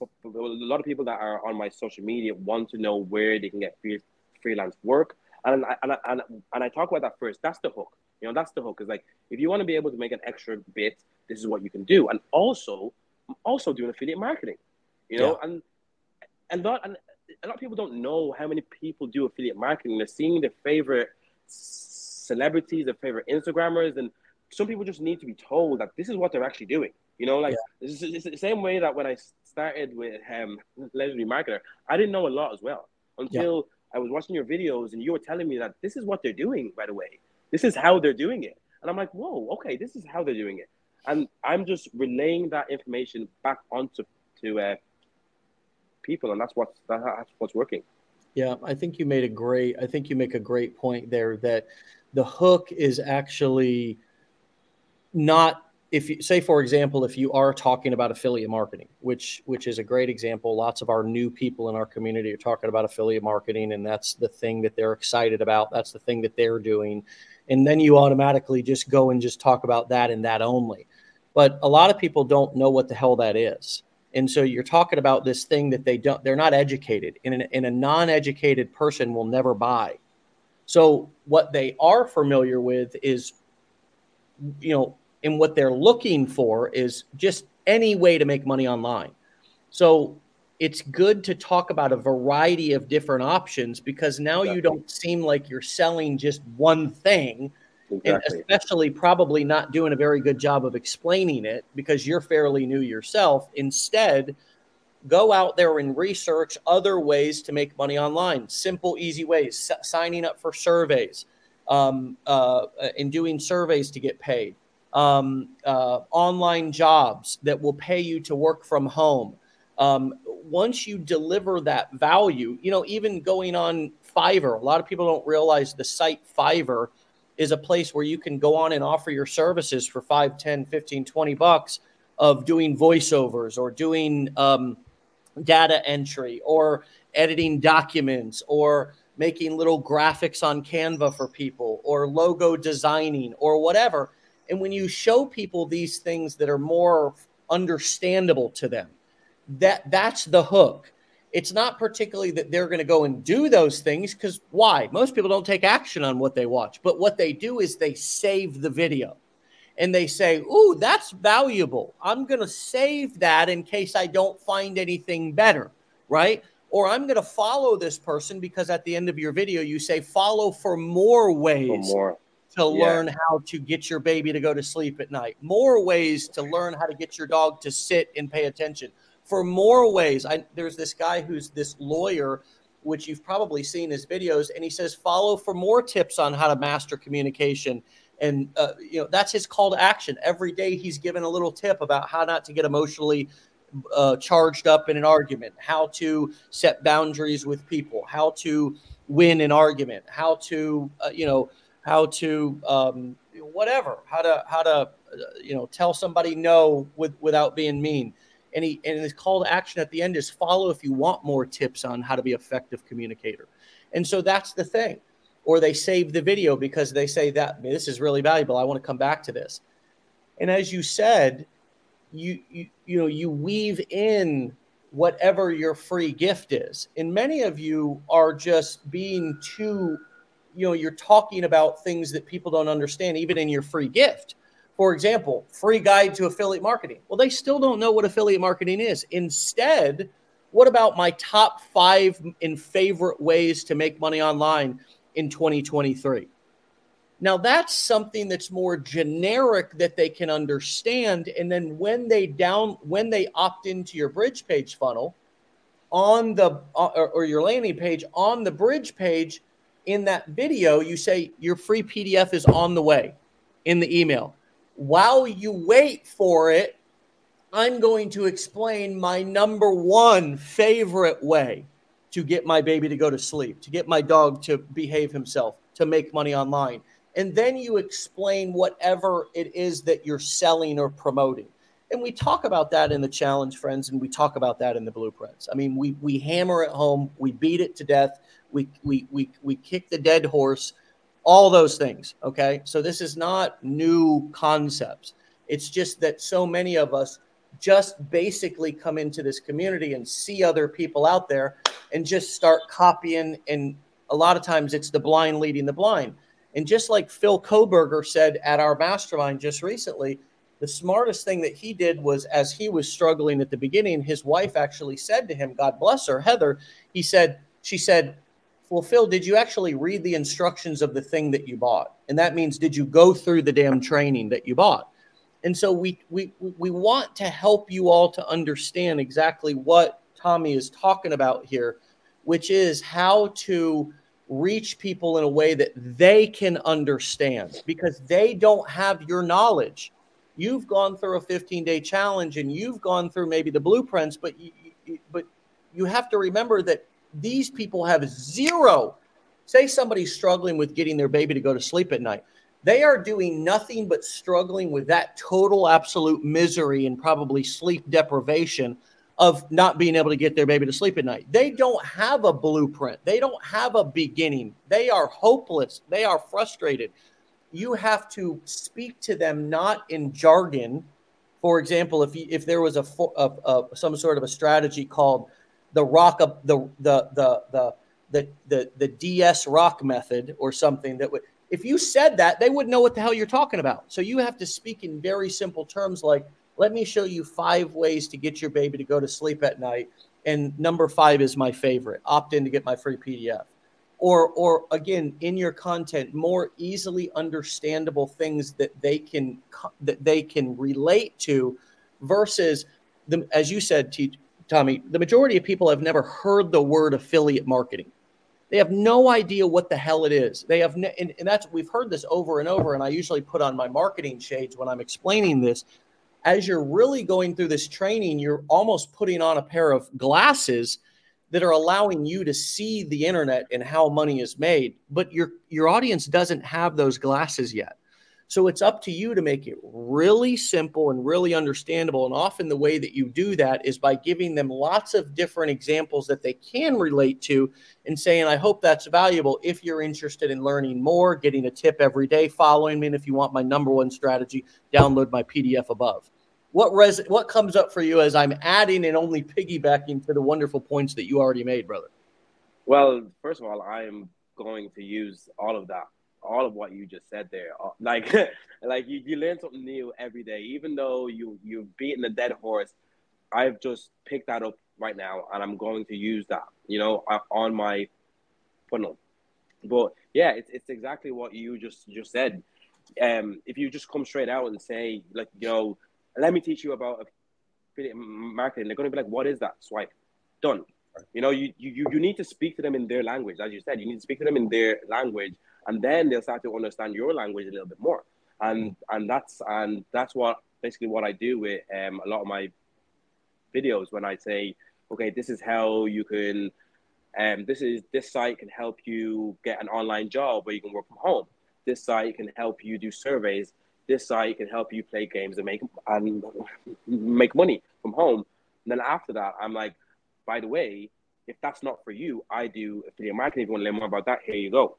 a lot of people that are on my social media want to know where they can get free, freelance work. And I, and, I, and, and I talk about that first. That's the hook. You know that's the hook. Is like if you want to be able to make an extra bit this is what you can do. And also I'm also doing affiliate marketing you know? Yeah. and and not and a lot of people don't know how many people do affiliate marketing. They're seeing their favorite celebrities their favorite instagrammers and some people just need to be told that this is what they're actually doing you know like yeah. it's, it's the same way that when i started with um legendary marketer i didn't know a lot as well until yeah. i was watching your videos and you were telling me that this is what they're doing by the way this is how they're doing it. And I'm like, whoa, okay, this is how they're doing it. And I'm just relaying that information back onto to uh, people, and that's what's that's what's working. Yeah, I think you made a great. I think you make a great point there that the hook is actually not if you say for example if you are talking about affiliate marketing which which is a great example lots of our new people in our community are talking about affiliate marketing and that's the thing that they're excited about that's the thing that they're doing and then you automatically just go and just talk about that and that only. But a lot of people don't know what the hell that is. And so you're talking about this thing that they don't, they're not educated in, an, in a non-educated person will never buy. So what they are familiar with is, you know, and what they're looking for is just any way to make money online. So it's good to talk about a variety of different options because now exactly. you don't seem like you're selling just one thing exactly. and especially probably not doing a very good job of explaining it because you're fairly new yourself instead go out there and research other ways to make money online. Simple easy ways. S- signing up for surveys um, uh, and doing surveys to get paid. Um, uh, online jobs that will pay you to work from home. Um, once you deliver that value, you know, even going on Fiverr, a lot of people don't realize the site Fiverr is a place where you can go on and offer your services for 5, 10, 15, 20 bucks of doing voiceovers or doing um, data entry or editing documents or making little graphics on Canva for people or logo designing or whatever. And when you show people these things that are more understandable to them, that that's the hook. It's not particularly that they're going to go and do those things because why? Most people don't take action on what they watch, but what they do is they save the video and they say, Ooh, that's valuable. I'm going to save that in case I don't find anything better, right? Or I'm going to follow this person because at the end of your video, you say, Follow for more ways for more. to yeah. learn how to get your baby to go to sleep at night, more ways to learn how to get your dog to sit and pay attention for more ways. I, there's this guy who's this lawyer, which you've probably seen his videos, and he says follow for more tips on how to master communication. And uh, you know that's his call to action. Every day he's given a little tip about how not to get emotionally uh, charged up in an argument, how to set boundaries with people, how to win an argument, how to uh, you know how to um, whatever, how to how to uh, you know tell somebody no with, without being mean. And he and his call to action at the end is follow if you want more tips on how to be effective communicator. And so that's the thing or they save the video because they say that this is really valuable. I want to come back to this. And as you said you you, you know you weave in whatever your free gift is. And many of you are just being too you know you're talking about things that people don't understand even in your free gift. For example, free guide to affiliate marketing. Well, they still don't know what affiliate marketing is. Instead, what about my top five in favorite ways to make money online in 2023? Now that's something that's more generic that they can understand. And then when they down when they opt into your bridge page funnel on the uh, or, or your landing page on the bridge page in that video, you say your free PDF is on the way in the email. While you wait for it, I'm going to explain my number one favorite way to get my baby to go to sleep, to get my dog to behave himself, to make money online and then you explain whatever it is that you're selling or promoting. And we talk about that in the challenge, friends, and we talk about that in the blueprints. I mean, we we hammer it home, we beat it to death, we we we we kick the dead horse, all those things. Okay, so this is not new concepts. It's just that so many of us just basically come into this community and see other people out there and just start copying. And a lot of times it's the blind leading the blind. And just like Phil Koberger said at our mastermind just recently, the smartest thing that he did was as he was struggling at the beginning, his wife actually said to him, God bless her, Heather, he said, she said, Well, Phil, did you actually read the instructions of the thing that you bought? And that means, did you go through the damn training that you bought? And so we we we want to help you all to understand exactly what Tommy is talking about here, which is how to reach people in a way that they can understand because they don't have your knowledge. You've gone through a 15 day challenge and you've gone through maybe the blueprints, but you, but you have to remember that these people have zero. Say somebody's struggling with getting their baby to go to sleep at night. They are doing nothing but struggling with that total absolute misery and probably sleep deprivation of not being able to get their baby to sleep at night. They don't have a blueprint. They don't have a beginning. They are hopeless. They are frustrated. You have to speak to them not in jargon. For example, if you, if there was a, a, a, some sort of a strategy called the rock up the the the the the the, the DS rock method or something that would if you said that they wouldn't know what the hell you're talking about. So you have to speak in very simple terms like let me show you five ways to get your baby to go to sleep at night. And number five is my favorite. Opt in to get my free PDF. Or, or again, in your content, more easily understandable things that they can that they can relate to, versus the as you said, T, Tommy, the majority of people have never heard the word affiliate marketing. They have no idea what the hell it is. They have, and, and that's we've heard this over and over. And I usually put on my marketing shades when I'm explaining this as you're really going through this training, you're almost putting on a pair of glasses that are allowing you to see the internet and how money is made, but your your audience doesn't have those glasses yet. So it's up to you to make it really simple and really understandable. And often the way that you do that is by giving them lots of different examples that they can relate to and saying, I hope that's valuable. If you're interested in learning more, getting a tip every day, following me. And if you want my number one strategy, download my PDF above. What res what comes up for you as I'm adding and only piggybacking to the wonderful points that you already made, brother? Well, first of all, I am going to use all of that all of what you just said there. Uh, *laughs* like, like you, you learn something new every day. Even though you you've beaten a dead horse, I've just picked that up right now, and I'm going to use that. You know, uh, on my funnel. But yeah, it's it's exactly what you just just said. Um, if you just come straight out and say like, you know, let me teach you about affiliate marketing, they're going to be like, what is that? Swipe, done. You know, you, you you need to speak to them in their language, as you said. You need to speak to them in their language and then they'll start to understand your language a little bit more. And and that's and that's what basically what I do with um, a lot of my videos when I say, okay, this is how you can, um, this is this site can help you get an online job where you can work from home. This site can help you do surveys. This site can help you play games and make and make money from home. And then after that, I'm like, by the way, if that's not for you, I do affiliate marketing. If you want to learn more about that, here you go.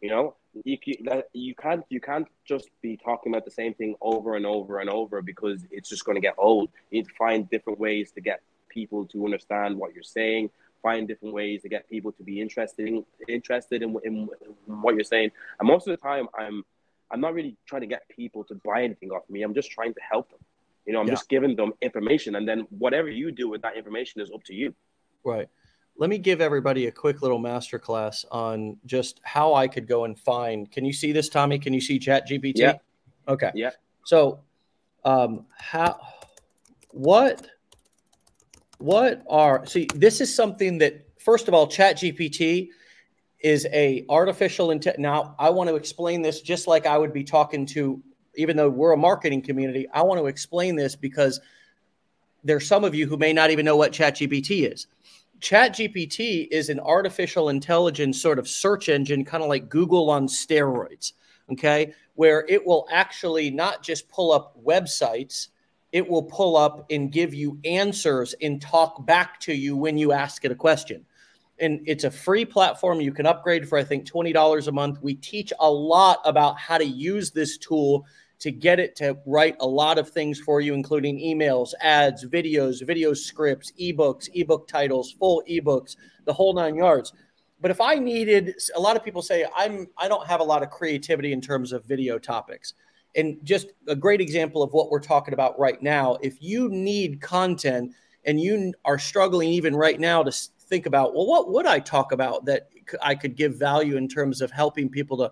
You know, you you can't you can't just be talking about the same thing over and over and over because it's just going to get old. You need to find different ways to get people to understand what you're saying. Find different ways to get people to be interested in, interested in, in, in what you're saying. And most of the time, I'm I'm not really trying to get people to buy anything off me. I'm just trying to help them. You know, I'm yeah. just giving them information, and then whatever you do with that information is up to you. Right. Let me give everybody a quick little masterclass on just how I could go and find. Can you see this, Tommy? Can you see Chat GPT? Yeah. Okay. Yeah. So, um, how, what, what are, see, this is something that, first of all, Chat GPT is a artificial intelligence. Now, I want to explain this just like I would be talking to, even though we're a marketing community, I want to explain this because there's some of you who may not even know what ChatGPT is. ChatGPT is an artificial intelligence sort of search engine, kind of like Google on steroids, okay, where it will actually not just pull up websites, it will pull up and give you answers and talk back to you when you ask it a question. And it's a free platform. You can upgrade for, I think, $20 a month. We teach a lot about how to use this tool to get it to write a lot of things for you, including emails, ads, videos, video scripts, ebooks, ebook titles, full ebooks, the whole nine yards. But if I needed, a lot of people say I'm I don't have a lot of creativity in terms of video topics. And just a great example of what we're talking about right now. If you need content and you are struggling even right now to think about, well, what would I talk about that I could give value in terms of helping people to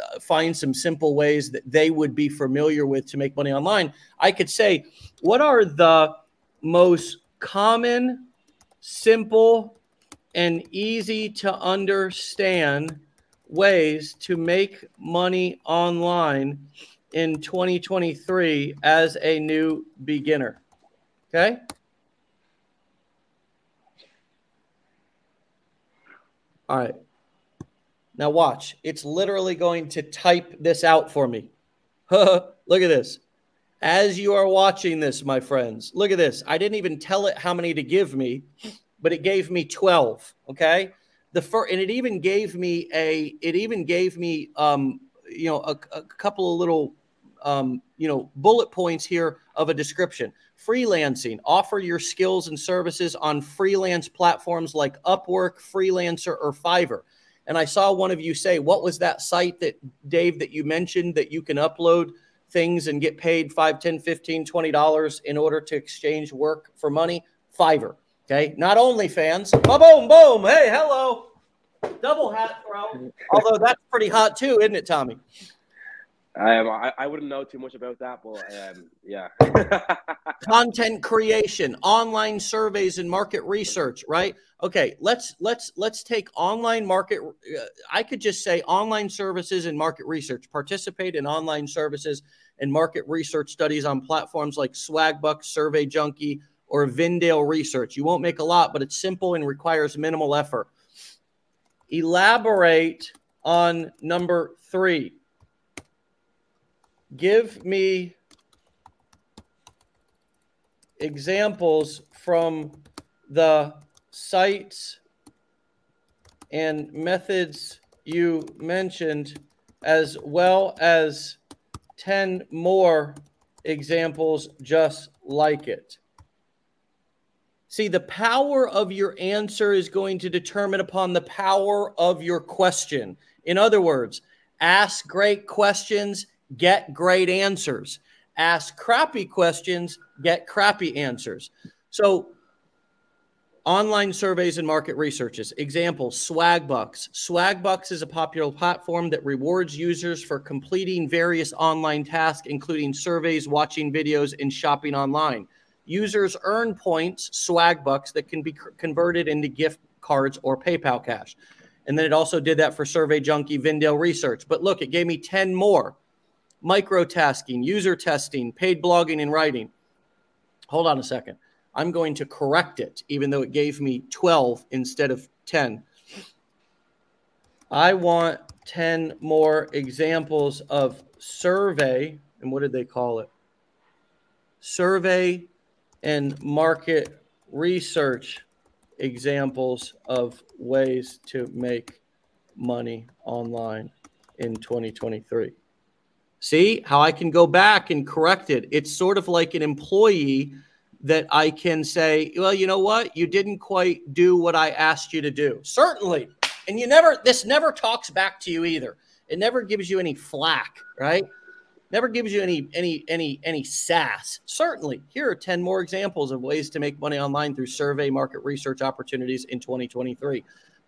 uh, find some simple ways that they would be familiar with to make money online, I could say, what are the most common, simple, and easy to understand ways to make money online in 2023 as a new beginner? Okay. All right. Now watch. It's literally going to type this out for me. *laughs* look at this. As you are watching this, my friends, look at this. I didn't even tell it how many to give me, but it gave me 12. Okay. The first, and it even gave me a, it even gave me, um, you know, a, a couple of little, um, you know, bullet points here of a description. Freelancing, offer your skills and services on freelance platforms like Upwork, Freelancer, or Fiverr. And I saw one of you say, what was that site that Dave that you mentioned that you can upload things and get paid 5, 10, 15, 20 dollars in order to exchange work for money? Fiverr. Okay. Not only fans. OnlyFans. Boom, boom. Hey, hello. Double hat throw. Although that's pretty hot too, isn't it, Tommy? Um, I, I wouldn't know too much about that, but um, yeah. *laughs* Content creation, online surveys, and market research. Right? Okay. Let's let's let's take online market. Uh, I could just say online services and market research. Participate in online services and market research studies on platforms like Swagbucks, Survey Junkie, or Vindale Research. You won't make a lot, but it's simple and requires minimal effort. Elaborate on number three give me examples from the sites and methods you mentioned, as well as 10 more examples just like it. See, the power of your answer is going to determine upon the power of your question. In other words, ask great questions get great answers. Ask crappy questions, get crappy answers. So, online surveys and market researches. Example Swagbucks. Swagbucks is a popular platform that rewards users for completing various online tasks, including surveys, watching videos, and shopping online. Users earn points, Swagbucks, that can be converted into gift cards or PayPal cash. And then it also did that for Survey Junkie, Vindale Research. But look, it gave me 10 more microtasking, user testing, paid blogging and writing. Hold on a second. I'm going to correct it, even though it gave me 12 instead of 10. I want 10 more examples of survey. And what did they call it? Survey and market research examples of ways to make money online in 2023. See how I can go back and correct it. It's sort of like an employee that I can say, well, you know what? You didn't quite do what I asked you to do. Certainly. And you never, this never talks back to you either. It never gives you any flack, right? never gives you any any any any sass. Certainly, here are 10 more examples of ways to make money online through survey market research opportunities in 2023.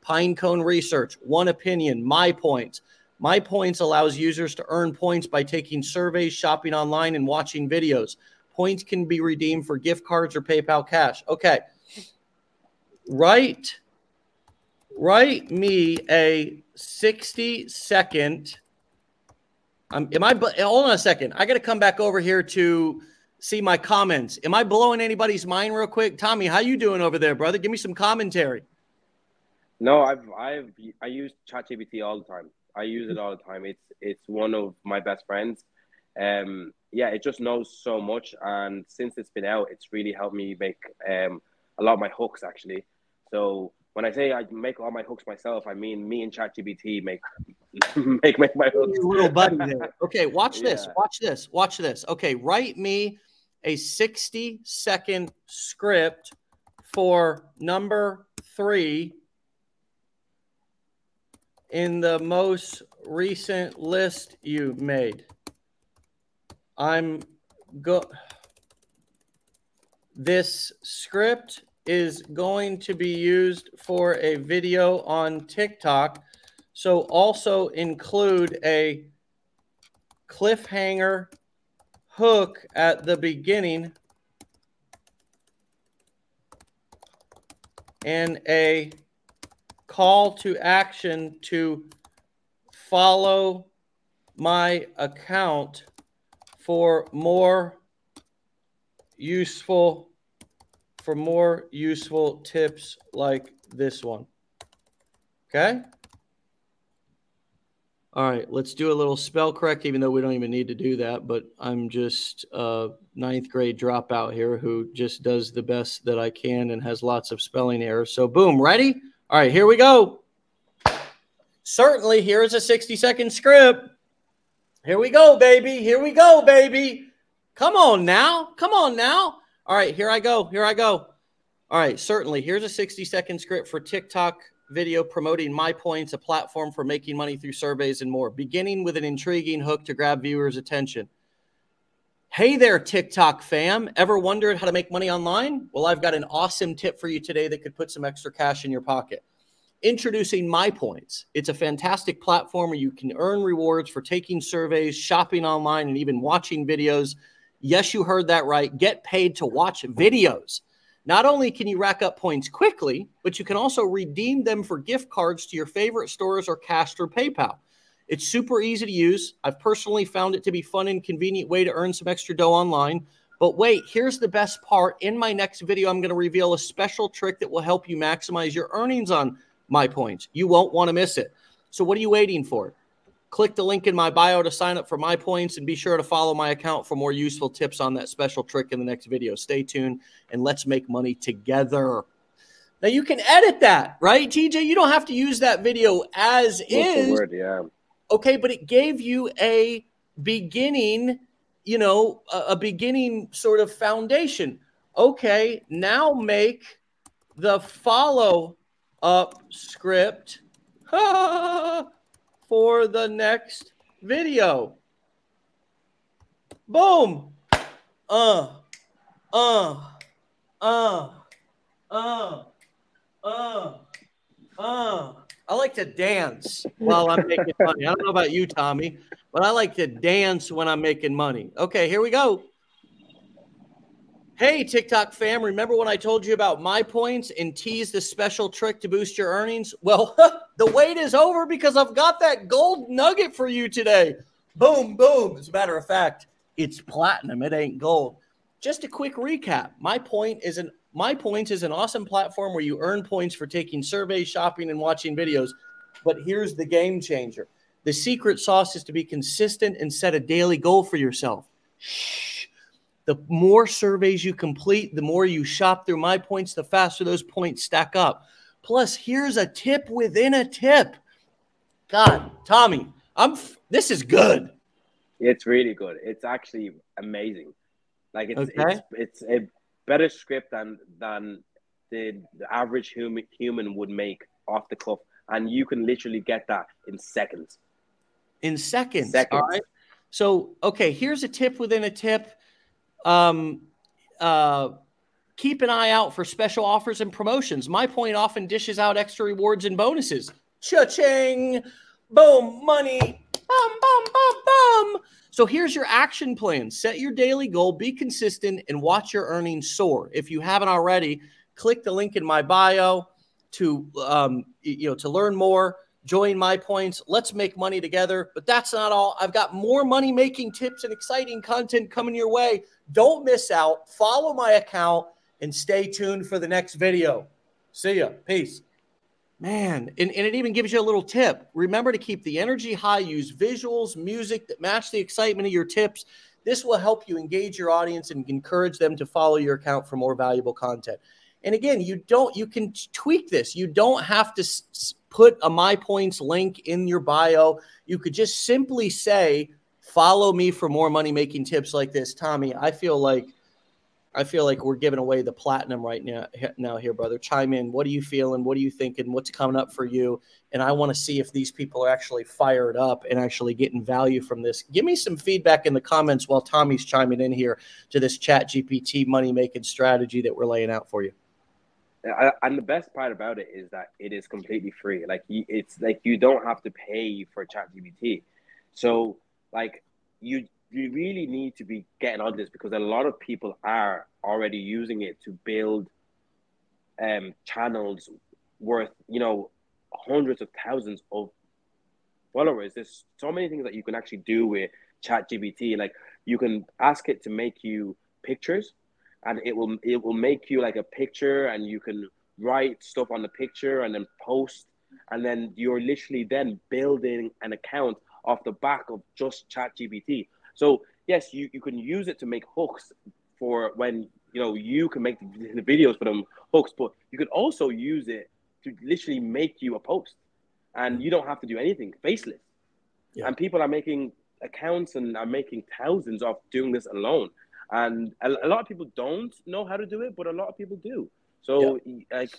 Pinecone Research, One Opinion, My Points. My Points allows users to earn points by taking surveys, shopping online, and watching videos. Points can be redeemed for gift cards or PayPal cash. Okay. Write write me a 60 second um, am I hold on a second? I got to come back over here to see my comments. Am I blowing anybody's mind real quick? Tommy, how you doing over there, brother? Give me some commentary. No, I've I've I use ChatGPT all the time. I use it all the time. It's it's one of my best friends. Um, yeah, it just knows so much, and since it's been out, it's really helped me make um a lot of my hooks actually. So when I say I make all my hooks myself, I mean me and ChatGPT make *laughs* make make my hooks. little buddy there. *laughs* Okay, watch this. Watch this. Watch this. Okay, write me a 60 second script for number three in the most recent list you made. I'm go. This script is going to be used for a video on TikTok. So also include a cliffhanger hook at the beginning and a call to action to follow my account for more useful for more useful tips like this one. Okay? All right, let's do a little spell correct, even though we don't even need to do that. But I'm just a ninth grade dropout here who just does the best that I can and has lots of spelling errors. So, boom, ready? All right, here we go. Certainly, here is a 60 second script. Here we go, baby. Here we go, baby. Come on now. Come on now. All right, here I go. Here I go. All right, certainly. Here's a 60 second script for TikTok video promoting My Points, a platform for making money through surveys and more, beginning with an intriguing hook to grab viewers' attention. Hey there, TikTok fam. Ever wondered how to make money online? Well, I've got an awesome tip for you today that could put some extra cash in your pocket. Introducing My Points. It's a fantastic platform where you can earn rewards for taking surveys, shopping online, and even watching videos Yes, you heard that right. Get paid to watch videos. Not only can you rack up points quickly, but you can also redeem them for gift cards to your favorite stores or cash through PayPal. It's super easy to use. I've personally found it to be a fun and convenient way to earn some extra dough online. But wait, here's the best part. In my next video, I'm going to reveal a special trick that will help you maximize your earnings on my points. You won't want to miss it. So what are you waiting for? Click the link in my bio to sign up for my points and be sure to follow my account for more useful tips on that special trick in the next video. Stay tuned and let's make money together. Now you can edit that, right? TJ, you don't have to use that video as What's is. Word, yeah. Okay, but it gave you a beginning, you know, a, a beginning sort of foundation. Okay, now make the follow up script *laughs* for the next video. Boom. Uh, uh, uh, uh, uh, uh. I like to dance while I'm making money. I don't know about you, Tommy, but I like to dance when I'm making money. Okay, here we go. Hey, TikTok fam, remember when I told you about my points and teased the special trick to boost your earnings? Well, *laughs* the wait is over because I've got that gold nugget for you today. Boom, boom. As a matter of fact, it's platinum, it ain't gold. Just a quick recap. My point is an my points is an awesome platform where you earn points for taking surveys, shopping, and watching videos. But here's the game changer. The secret sauce is to be consistent and set a daily goal for yourself. Shh the more surveys you complete, the more you shop through my points, the faster those points stack up. Plus, here's a tip within a tip. God, Tommy, I'm this is good. It's really good. It's actually amazing. Like it's okay. it's, it's a better script than than the, the average human human would make off the cuff, and you can literally get that in seconds. In seconds. Seconds. All right. So, okay, here's a tip within a tip. Um, uh, keep an eye out for special offers and promotions. My point often dishes out extra rewards and bonuses. Cha-ching! Boom! Money! Bum, bum, bum, bum! So here's your action plan. Set your daily goal, be consistent, and watch your earnings soar. If you haven't already, click the link in my bio to um, you know to learn more join my points. Let's make money together. But that's not all. I've got more money making tips and exciting content coming your way. Don't miss out. Follow my account and stay tuned for the next video. See ya. Peace. Man and, and it even gives you a little tip. Remember to keep the energy high. Use visuals music that match the excitement of your tips. This will help you engage your audience and encourage them to follow your account for more valuable content and again, you don't, you can tweak this. You don't have to put a My Points link in your bio. You could just simply say, follow me for more money making tips like this. Tommy, I feel like, I feel like we're giving away the platinum right now, now here, brother. Chime in. What are you feeling? What are you thinking? What's coming up for you? And I want to see if these people are actually fired up and actually getting value from this. Give me some feedback in the comments while Tommy's chiming in here to this chat GPT money making strategy that we're laying out for you and the best part about it is that it is completely free. Like it's like you don't have to pay for ChatGPT. So like you you really need to be getting on this because a lot of people are already using it to build um channels worth you know hundreds of thousands of followers. There's so many things that you can actually do with ChatGPT. Like you can ask it to make you pictures and it will it will make you like a picture and you can write stuff on the picture and then post. And then you're literally then building an account off the back of just chat gpt so yes you, you can use it to make hooks for when you know you can make the, the videos for them hooks but you can also use it to literally make you a post. And you don't have to do anything. Faceless yeah. and people are making accounts and are making thousands of doing this alone and a, a, lot of people don't know how to do it, but a lot of people do. So, yeah. like,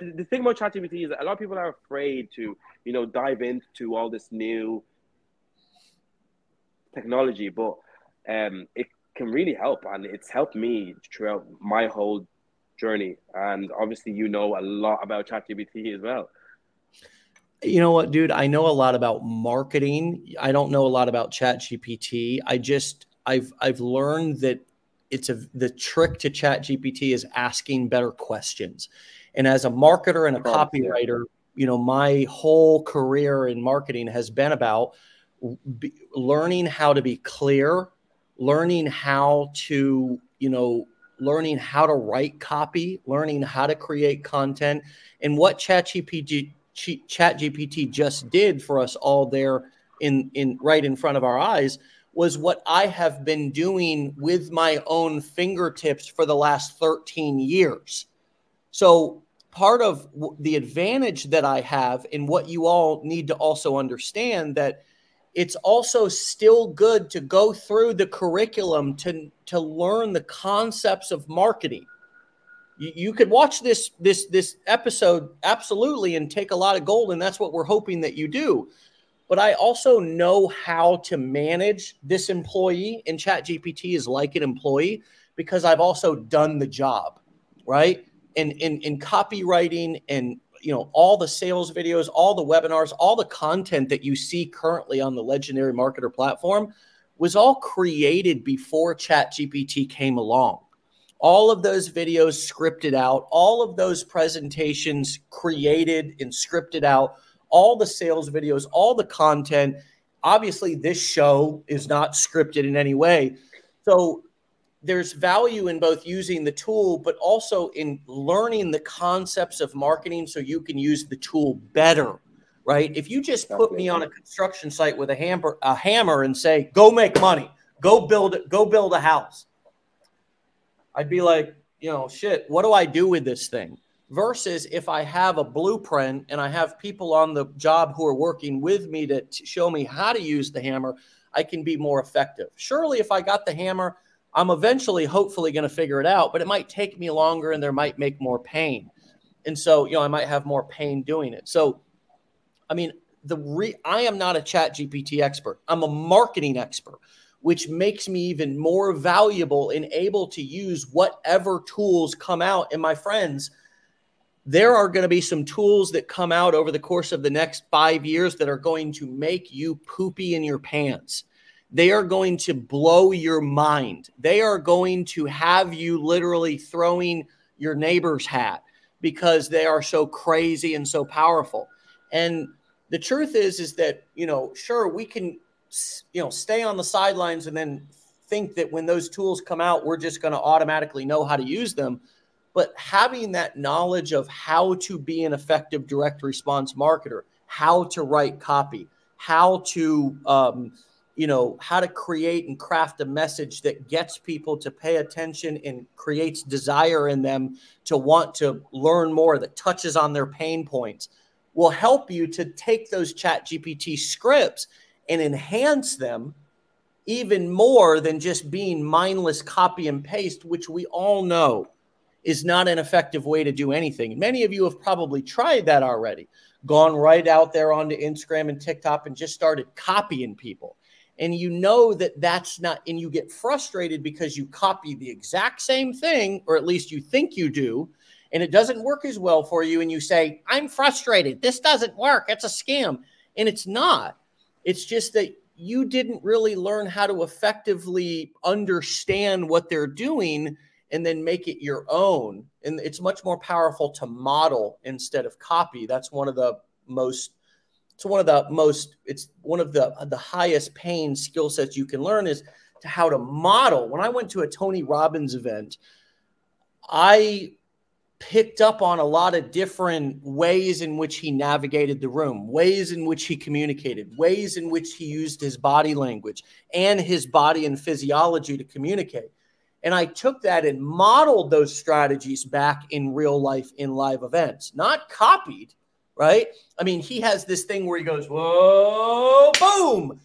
the thing about ChatGPT is that a lot of people are afraid to, you know, dive into all this new technology, but um, it can really help, and it's helped me throughout my whole journey. And obviously, you know a lot about ChatGPT as well. You know what, dude? I know a lot about marketing. I don't know a lot about ChatGPT. I just I've I've learned that it's a the trick to chat gpt is asking better questions. And as a marketer and a copywriter you know my whole career in marketing has been about b- learning how to be clear learning how to you know learning how to write copy learning how to create content. And what chat gpt chat gpt just did for us all there in in right in front of our eyes was what I have been doing with my own fingertips for the last 13 years. So, part of the advantage that I have, and what you all need to also understand, that it's also still good to go through the curriculum to, to learn the concepts of marketing. You, could watch this this this episode absolutely and take a lot of gold, and that's what we're hoping that you do but I also know how to manage this employee. And ChatGPT is like an employee because I've also done the job, right? And in, in copywriting and you know all the sales videos, all the webinars, all the content that you see currently on the legendary marketer platform was all created before ChatGPT came along. All of those videos scripted out, all of those presentations created and scripted out all the sales videos, all the content. Obviously, this show is not scripted in any way. So there's value in both using the tool, but also in learning the concepts of marketing so you can use the tool better. Right. If you just put me on a construction site with a hammer, a hammer and say, go make money, go build go build a house. I'd be like, you know, shit, what do I do with this thing? Versus if I have a blueprint and I have people on the job who are working with me to, show me how to use the hammer, I can be more effective. Surely, if I got the hammer, I'm eventually, hopefully, going to figure it out, but it might take me longer and there might make more pain. And so, you know, I might have more pain doing it. So, I mean, the re I am not a chat GPT expert. I'm a marketing expert, which makes me even more valuable and able to use whatever tools come out. And my friends, there are going to be some tools that come out over the course of the next five years that are going to make you poopy in your pants. They are going to blow your mind. They are going to have you literally throwing your neighbor's hat because they are so crazy and so powerful. And the truth is, is that, you know, sure, we can, you know, stay on the sidelines and then think that when those tools come out, we're just going to automatically know how to use them. But having that knowledge of how to be an effective direct response marketer, how to write copy, how to, um, you know, how to create and craft a message that gets people to pay attention and creates desire in them to want to learn more, that touches on their pain points will help you to take those chat GPT scripts and enhance them even more than just being mindless copy and paste, which we all know is not an effective way to do anything. Many of you have probably tried that already, gone right out there onto Instagram and TikTok and just started copying people. And you know that that's not, and you get frustrated because you copy the exact same thing, or at least you think you do, and it doesn't work as well for you, and you say, I'm frustrated. This doesn't work. It's a scam. And it's not. It's just that you didn't really learn how to effectively understand what they're doing and then make it your own. And it's much more powerful to model instead of copy. That's one of the most it's one of the most it's one of the the highest paying skill sets you can learn is to how to model. When I went to a Tony Robbins event, I picked up on a lot of different ways in which he navigated the room, ways in which he communicated, ways in which he used his body language and his body and physiology to communicate. And I took that and modeled those strategies back in real life in live events, not copied, right? I mean, he has this thing where he goes, whoa, boom.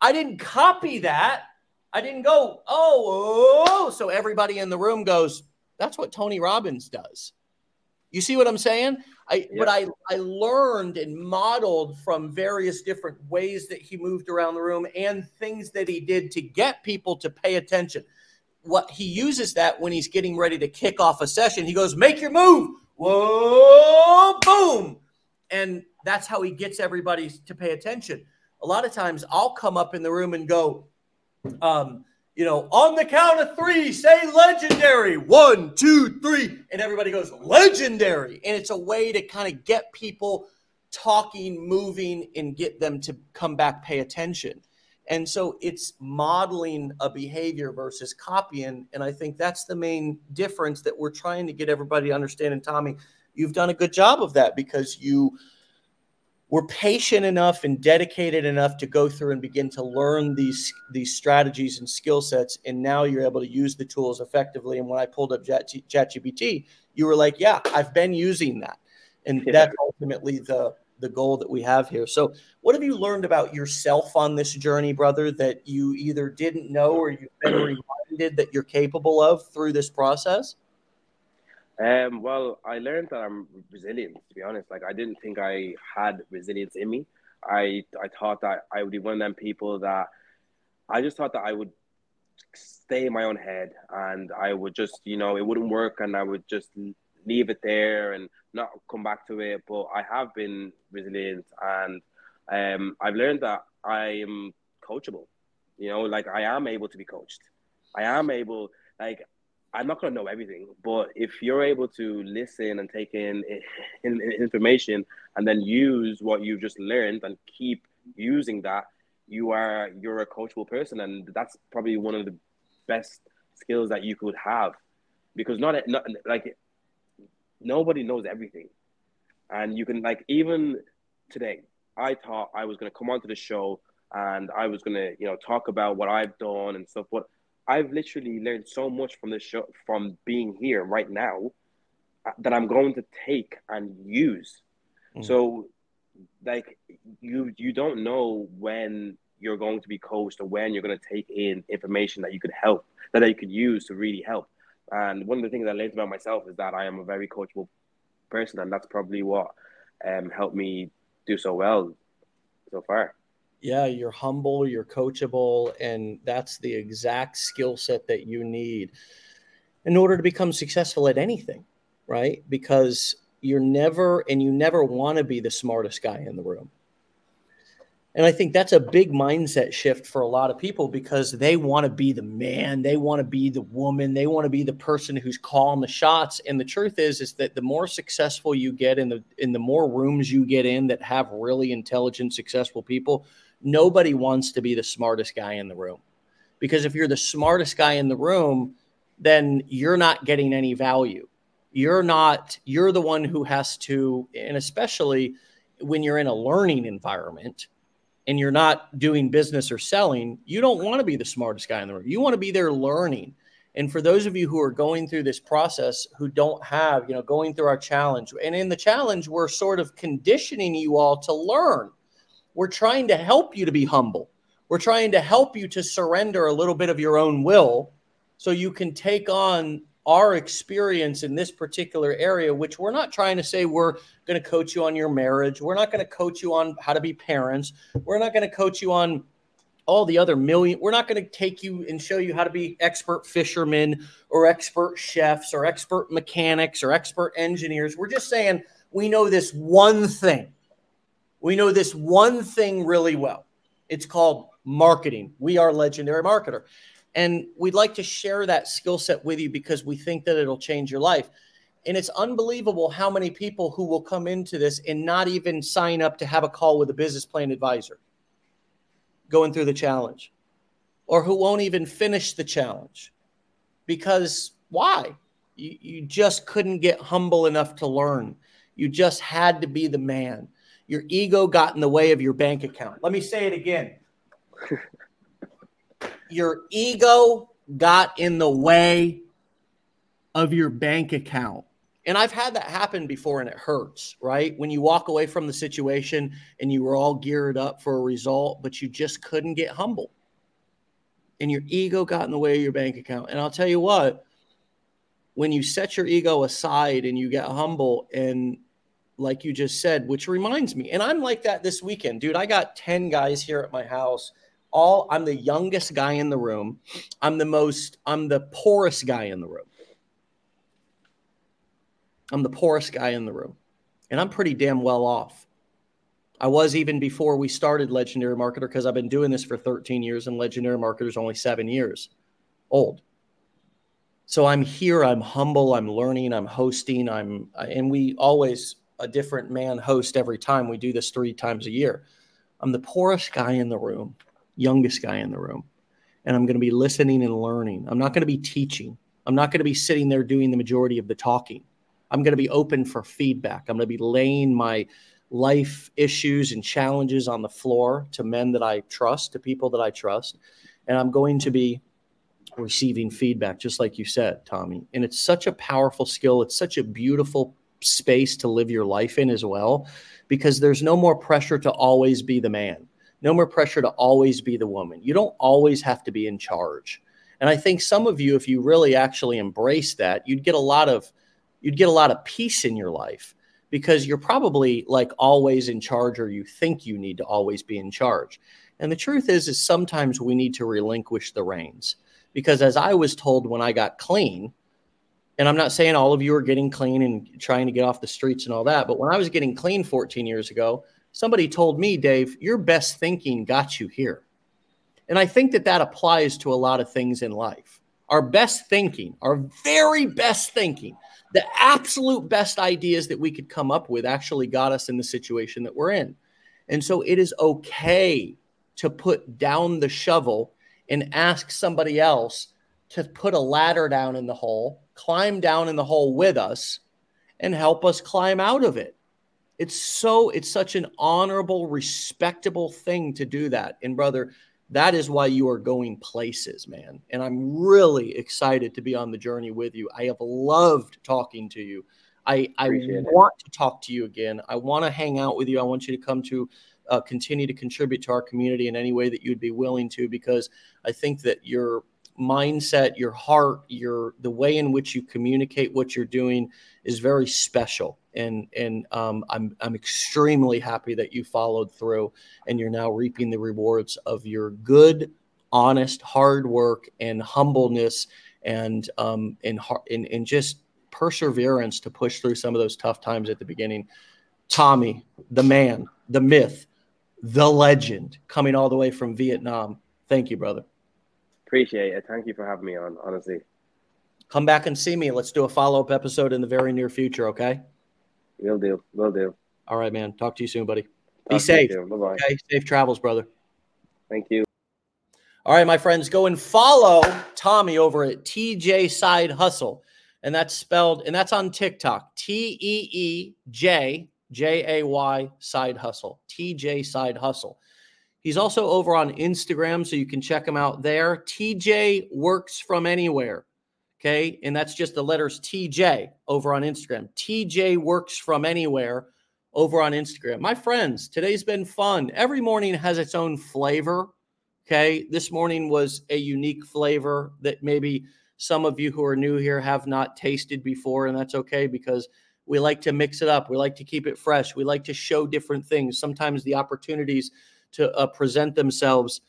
I didn't copy that. I didn't go, oh, oh. So everybody in the room goes, that's what Tony Robbins does. You see what I'm saying? I but I I learned and modeled from various different ways that he moved around the room and things that he did to get people to pay attention. What he uses that when he's getting ready to kick off a session, he goes, "Make your move." Whoa, boom. And that's how he gets everybody to pay attention. A lot of times I'll come up in the room and go, um, you know, on the count of three, say legendary. One, two, three. And everybody goes, legendary. And it's a way to kind of get people talking, moving, and get them to come back, pay attention. And so it's modeling a behavior versus copying. And I think that's the main difference that we're trying to get everybody to understand. And Tommy, you've done a good job of that because you we're patient enough and dedicated enough to go through and begin to learn these these strategies and skill sets and now you're able to use the tools effectively and when i pulled up chatgpt you were like yeah i've been using that and that's ultimately the the goal that we have here so what have you learned about yourself on this journey brother that you either didn't know or you've been reminded that you're capable of through this process um, well, I learned that I'm resilient. To be honest, like I didn't think I had resilience in me. I I thought that I would be one of them people that I just thought that I would stay in my own head and I would just you know it wouldn't work and I would just leave it there and not come back to it. But I have been resilient and um, I've learned that I am coachable. You know, like I am able to be coached. I am able like I'm not going to know everything, but if you're able to listen and take in, *laughs* in, in, information and then use what you've just learned and keep using that, you are you're a coachable person, and that's probably one of the best skills that you could have, because not not like nobody knows everything, and you can like even today, I thought I was going to come onto the show and I was going to you know talk about what I've done and stuff, but I've literally learned so much from this show, from being here right now, uh, that I'm going to take and use. Mm. So, like you, you don't know when you're going to be coached or when you're going to take in information that you could help, that you could use to really help. And one of the things I learned about myself is that I am a very coachable person, and that's probably what um, helped me do so well so far. Yeah, you're humble, you're coachable, and that's the exact skill set that you need in order to become successful at anything, right? Because you're never and you never want to be the smartest guy in the room. And I think that's a big mindset shift for a lot of people because they want to be the man, they want to be the woman, they want to be the person who's calling the shots. And the truth is, is that the more successful you get in the in the more rooms you get in that have really intelligent, successful people, nobody wants to be the smartest guy in the room. Because if you're the smartest guy in the room, then you're not getting any value. You're not, you're the one who has to, and especially when you're in a learning environment and you're not doing business or selling, you don't want to be the smartest guy in the room. You want to be there learning. And for those of you who are going through this process who don't have, you know, going through our challenge, and in the challenge, we're sort of conditioning you all to learn. We're trying to help you to be humble. We're trying to help you to surrender a little bit of your own will so you can take on our experience in this particular area, which we're not trying to say we're going to coach you on your marriage. We're not going to coach you on how to be parents. We're not going to coach you on all the other million. We're not going to take you and show you how to be expert fishermen or expert chefs or expert mechanics or expert engineers. We're just saying we know this one thing. We know this one thing really well. It's called marketing. We are legendary marketer. And we'd like to share that skill set with you because we think that it'll change your life. And it's unbelievable how many people who will come into this and not even sign up to have a call with a business plan advisor going through the challenge or who won't even finish the challenge because why? You, you just couldn't get humble enough to learn. You just had to be the man. Your ego got in the way of your bank account. Let me say it again. *laughs* your ego got in the way of your bank account. And I've had that happen before and it hurts, right? When you walk away from the situation and you were all geared up for a result, but you just couldn't get humble. And your ego got in the way of your bank account. And I'll tell you what, when you set your ego aside and you get humble and like you just said, which reminds me, and I'm like that this weekend, dude. I got 10 guys here at my house all I'm the youngest guy in the room. I'm the most I'm the poorest guy in the room. I'm the poorest guy in the room. And I'm pretty damn well off. I was even before we started Legendary Marketer because I've been doing this for 13 years and Legendary Marketer is only 7 years old. So I'm here, I'm humble, I'm learning, I'm hosting, I'm and we always a different man host every time. We do this 3 times a year. I'm the poorest guy in the room youngest guy in the room. And I'm going to be listening and learning. I'm not going to be teaching. I'm not going to be sitting there doing the majority of the talking. I'm going to be open for feedback. I'm going to be laying my life issues and challenges on the floor to men that I trust, to people that I trust. And I'm going to be receiving feedback, just like you said, Tommy. And it's such a powerful skill. It's such a beautiful space to live your life in as well, because there's no more pressure to always be the man no more pressure to always be the woman. You don't always have to be in charge. And I think some of you, if you really actually embrace that, you'd get a lot of you'd get a lot of peace in your life because you're probably like always in charge or you think you need to always be in charge. And the truth is is sometimes we need to relinquish the reins. Because as I was told when I got clean, and I'm not saying all of you are getting clean and trying to get off the streets and all that, but when I was getting clean 14 years ago, Somebody told me, Dave, your best thinking got you here. And I think that that applies to a lot of things in life. Our best thinking, our very best thinking, the absolute best ideas that we could come up with actually got us in the situation that we're in. And so it is okay to put down the shovel and ask somebody else to put a ladder down in the hole, climb down in the hole with us, and help us climb out of it. It's so it's such an honorable, respectable thing to do that. And brother, that is why you are going places, man. And I'm really excited to be on the journey with you. I have loved talking to you. I, I want to talk to you again. I want to hang out with you. I want you to come to uh, continue to contribute to our community in any way that you'd be willing to, because I think that your mindset, your heart, your the way in which you communicate what you're doing is very special and and um, I'm I'm extremely happy that you followed through, and you're now reaping the rewards of your good, honest, hard work and humbleness, and um and and, and just perseverance to push through some of those tough times at the beginning. Tommy, the man, the myth, the legend, coming all the way from Vietnam. Thank you, brother. Appreciate it. Thank you for having me on. Honestly. Come back and see me. Let's do a follow up episode in the very near future. Okay. Will do. Will do. All right, man. Talk to you soon, buddy. Talk Be safe. Bye bye. Okay. Safe travels, brother. Thank you. All right, my friends, go and follow Tommy over at TJ Side Hustle. And that's spelled, and that's on TikTok. T E E J J A Y Side Hustle. TJ Side Hustle. He's also over on Instagram, so you can check him out there. TJ Works From Anywhere. Okay. And that's just the letters TJ over on Instagram. TJ Works From Anywhere over on Instagram. My friends, today's been fun. Every morning has its own flavor. Okay. This morning was a unique flavor that maybe some of you who are new here have not tasted before, and that's okay because we like to mix it up. We like to keep it fresh. We like to show different things. Sometimes the opportunities to uh, present themselves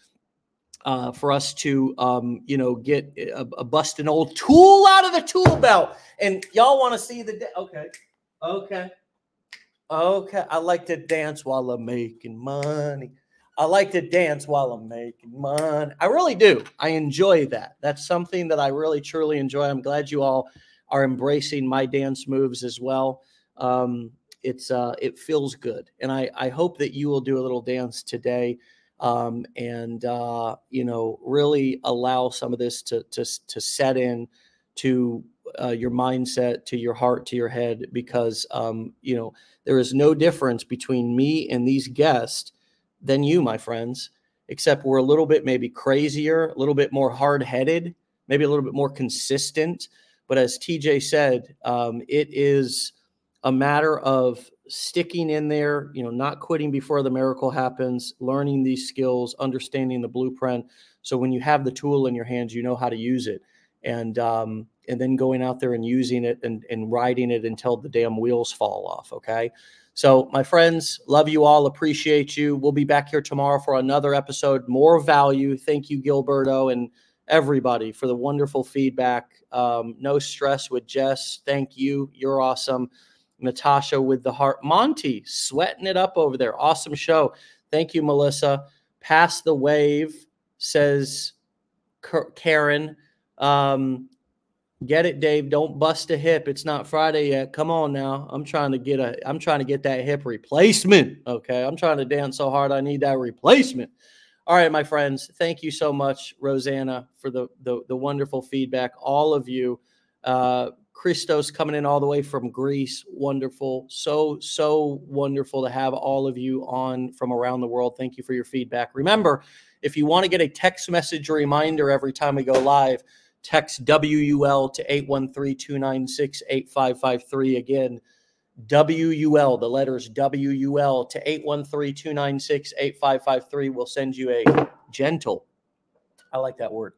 uh, for us to, um, you know, get a, a, bust an old tool out of the tool belt. And y'all want to see the da- okay, okay, okay. I like to dance while I'm making money. I like to dance while I'm making money. I really do. I enjoy that. That's something that I really truly enjoy. I'm glad you all are embracing my dance moves as well. Um, it's uh, it feels good, and I I hope that you will do a little dance today um, and uh, you know really allow some of this to to to set in to uh, your mindset, to your heart, to your head, because um, you know there is no difference between me and these guests than you, my friends, except we're a little bit maybe crazier, a little bit more hard headed, maybe a little bit more consistent. But as TJ said, um, it is a matter of sticking in there, you know, not quitting before the miracle happens, learning these skills, understanding the blueprint. So when you have the tool in your hands, you know how to use it, and um, and then going out there and using it and and riding it until the damn wheels fall off. Okay. So, my friends, love you all, appreciate you. We'll be back here tomorrow for another episode, more value. Thank you, Gilberto, and everybody for the wonderful feedback. Um, no stress with Jess. Thank you. You're awesome. Natasha with the heart. Monty sweating it up over there. Awesome show. Thank you, Melissa. Pass the wave, says Karen. Um, get it, Dave. Don't bust a hip. It's not Friday yet. Come on now. I'm trying to get a I'm trying to get that hip replacement. Okay. I'm trying to dance so hard I need that replacement. All right, my friends. Thank you so much, Rosanna, for the the, the wonderful feedback. All of you. Uh, Christos coming in all the way from Greece. Wonderful. So, so wonderful to have all of you on from around the world. Thank you for your feedback. Remember, if you want to get a text message reminder every time we go live, text WUL to 813 296 8553. Again, WUL, the letters WUL to 813 296 8553 will send you a gentle, I like that word,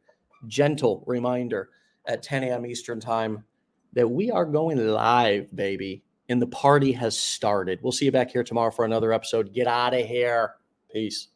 gentle reminder at 10 a.m. Eastern Time that we are going live, baby, and the party has started. We'll see you back here tomorrow for another episode. Get out of here. Peace.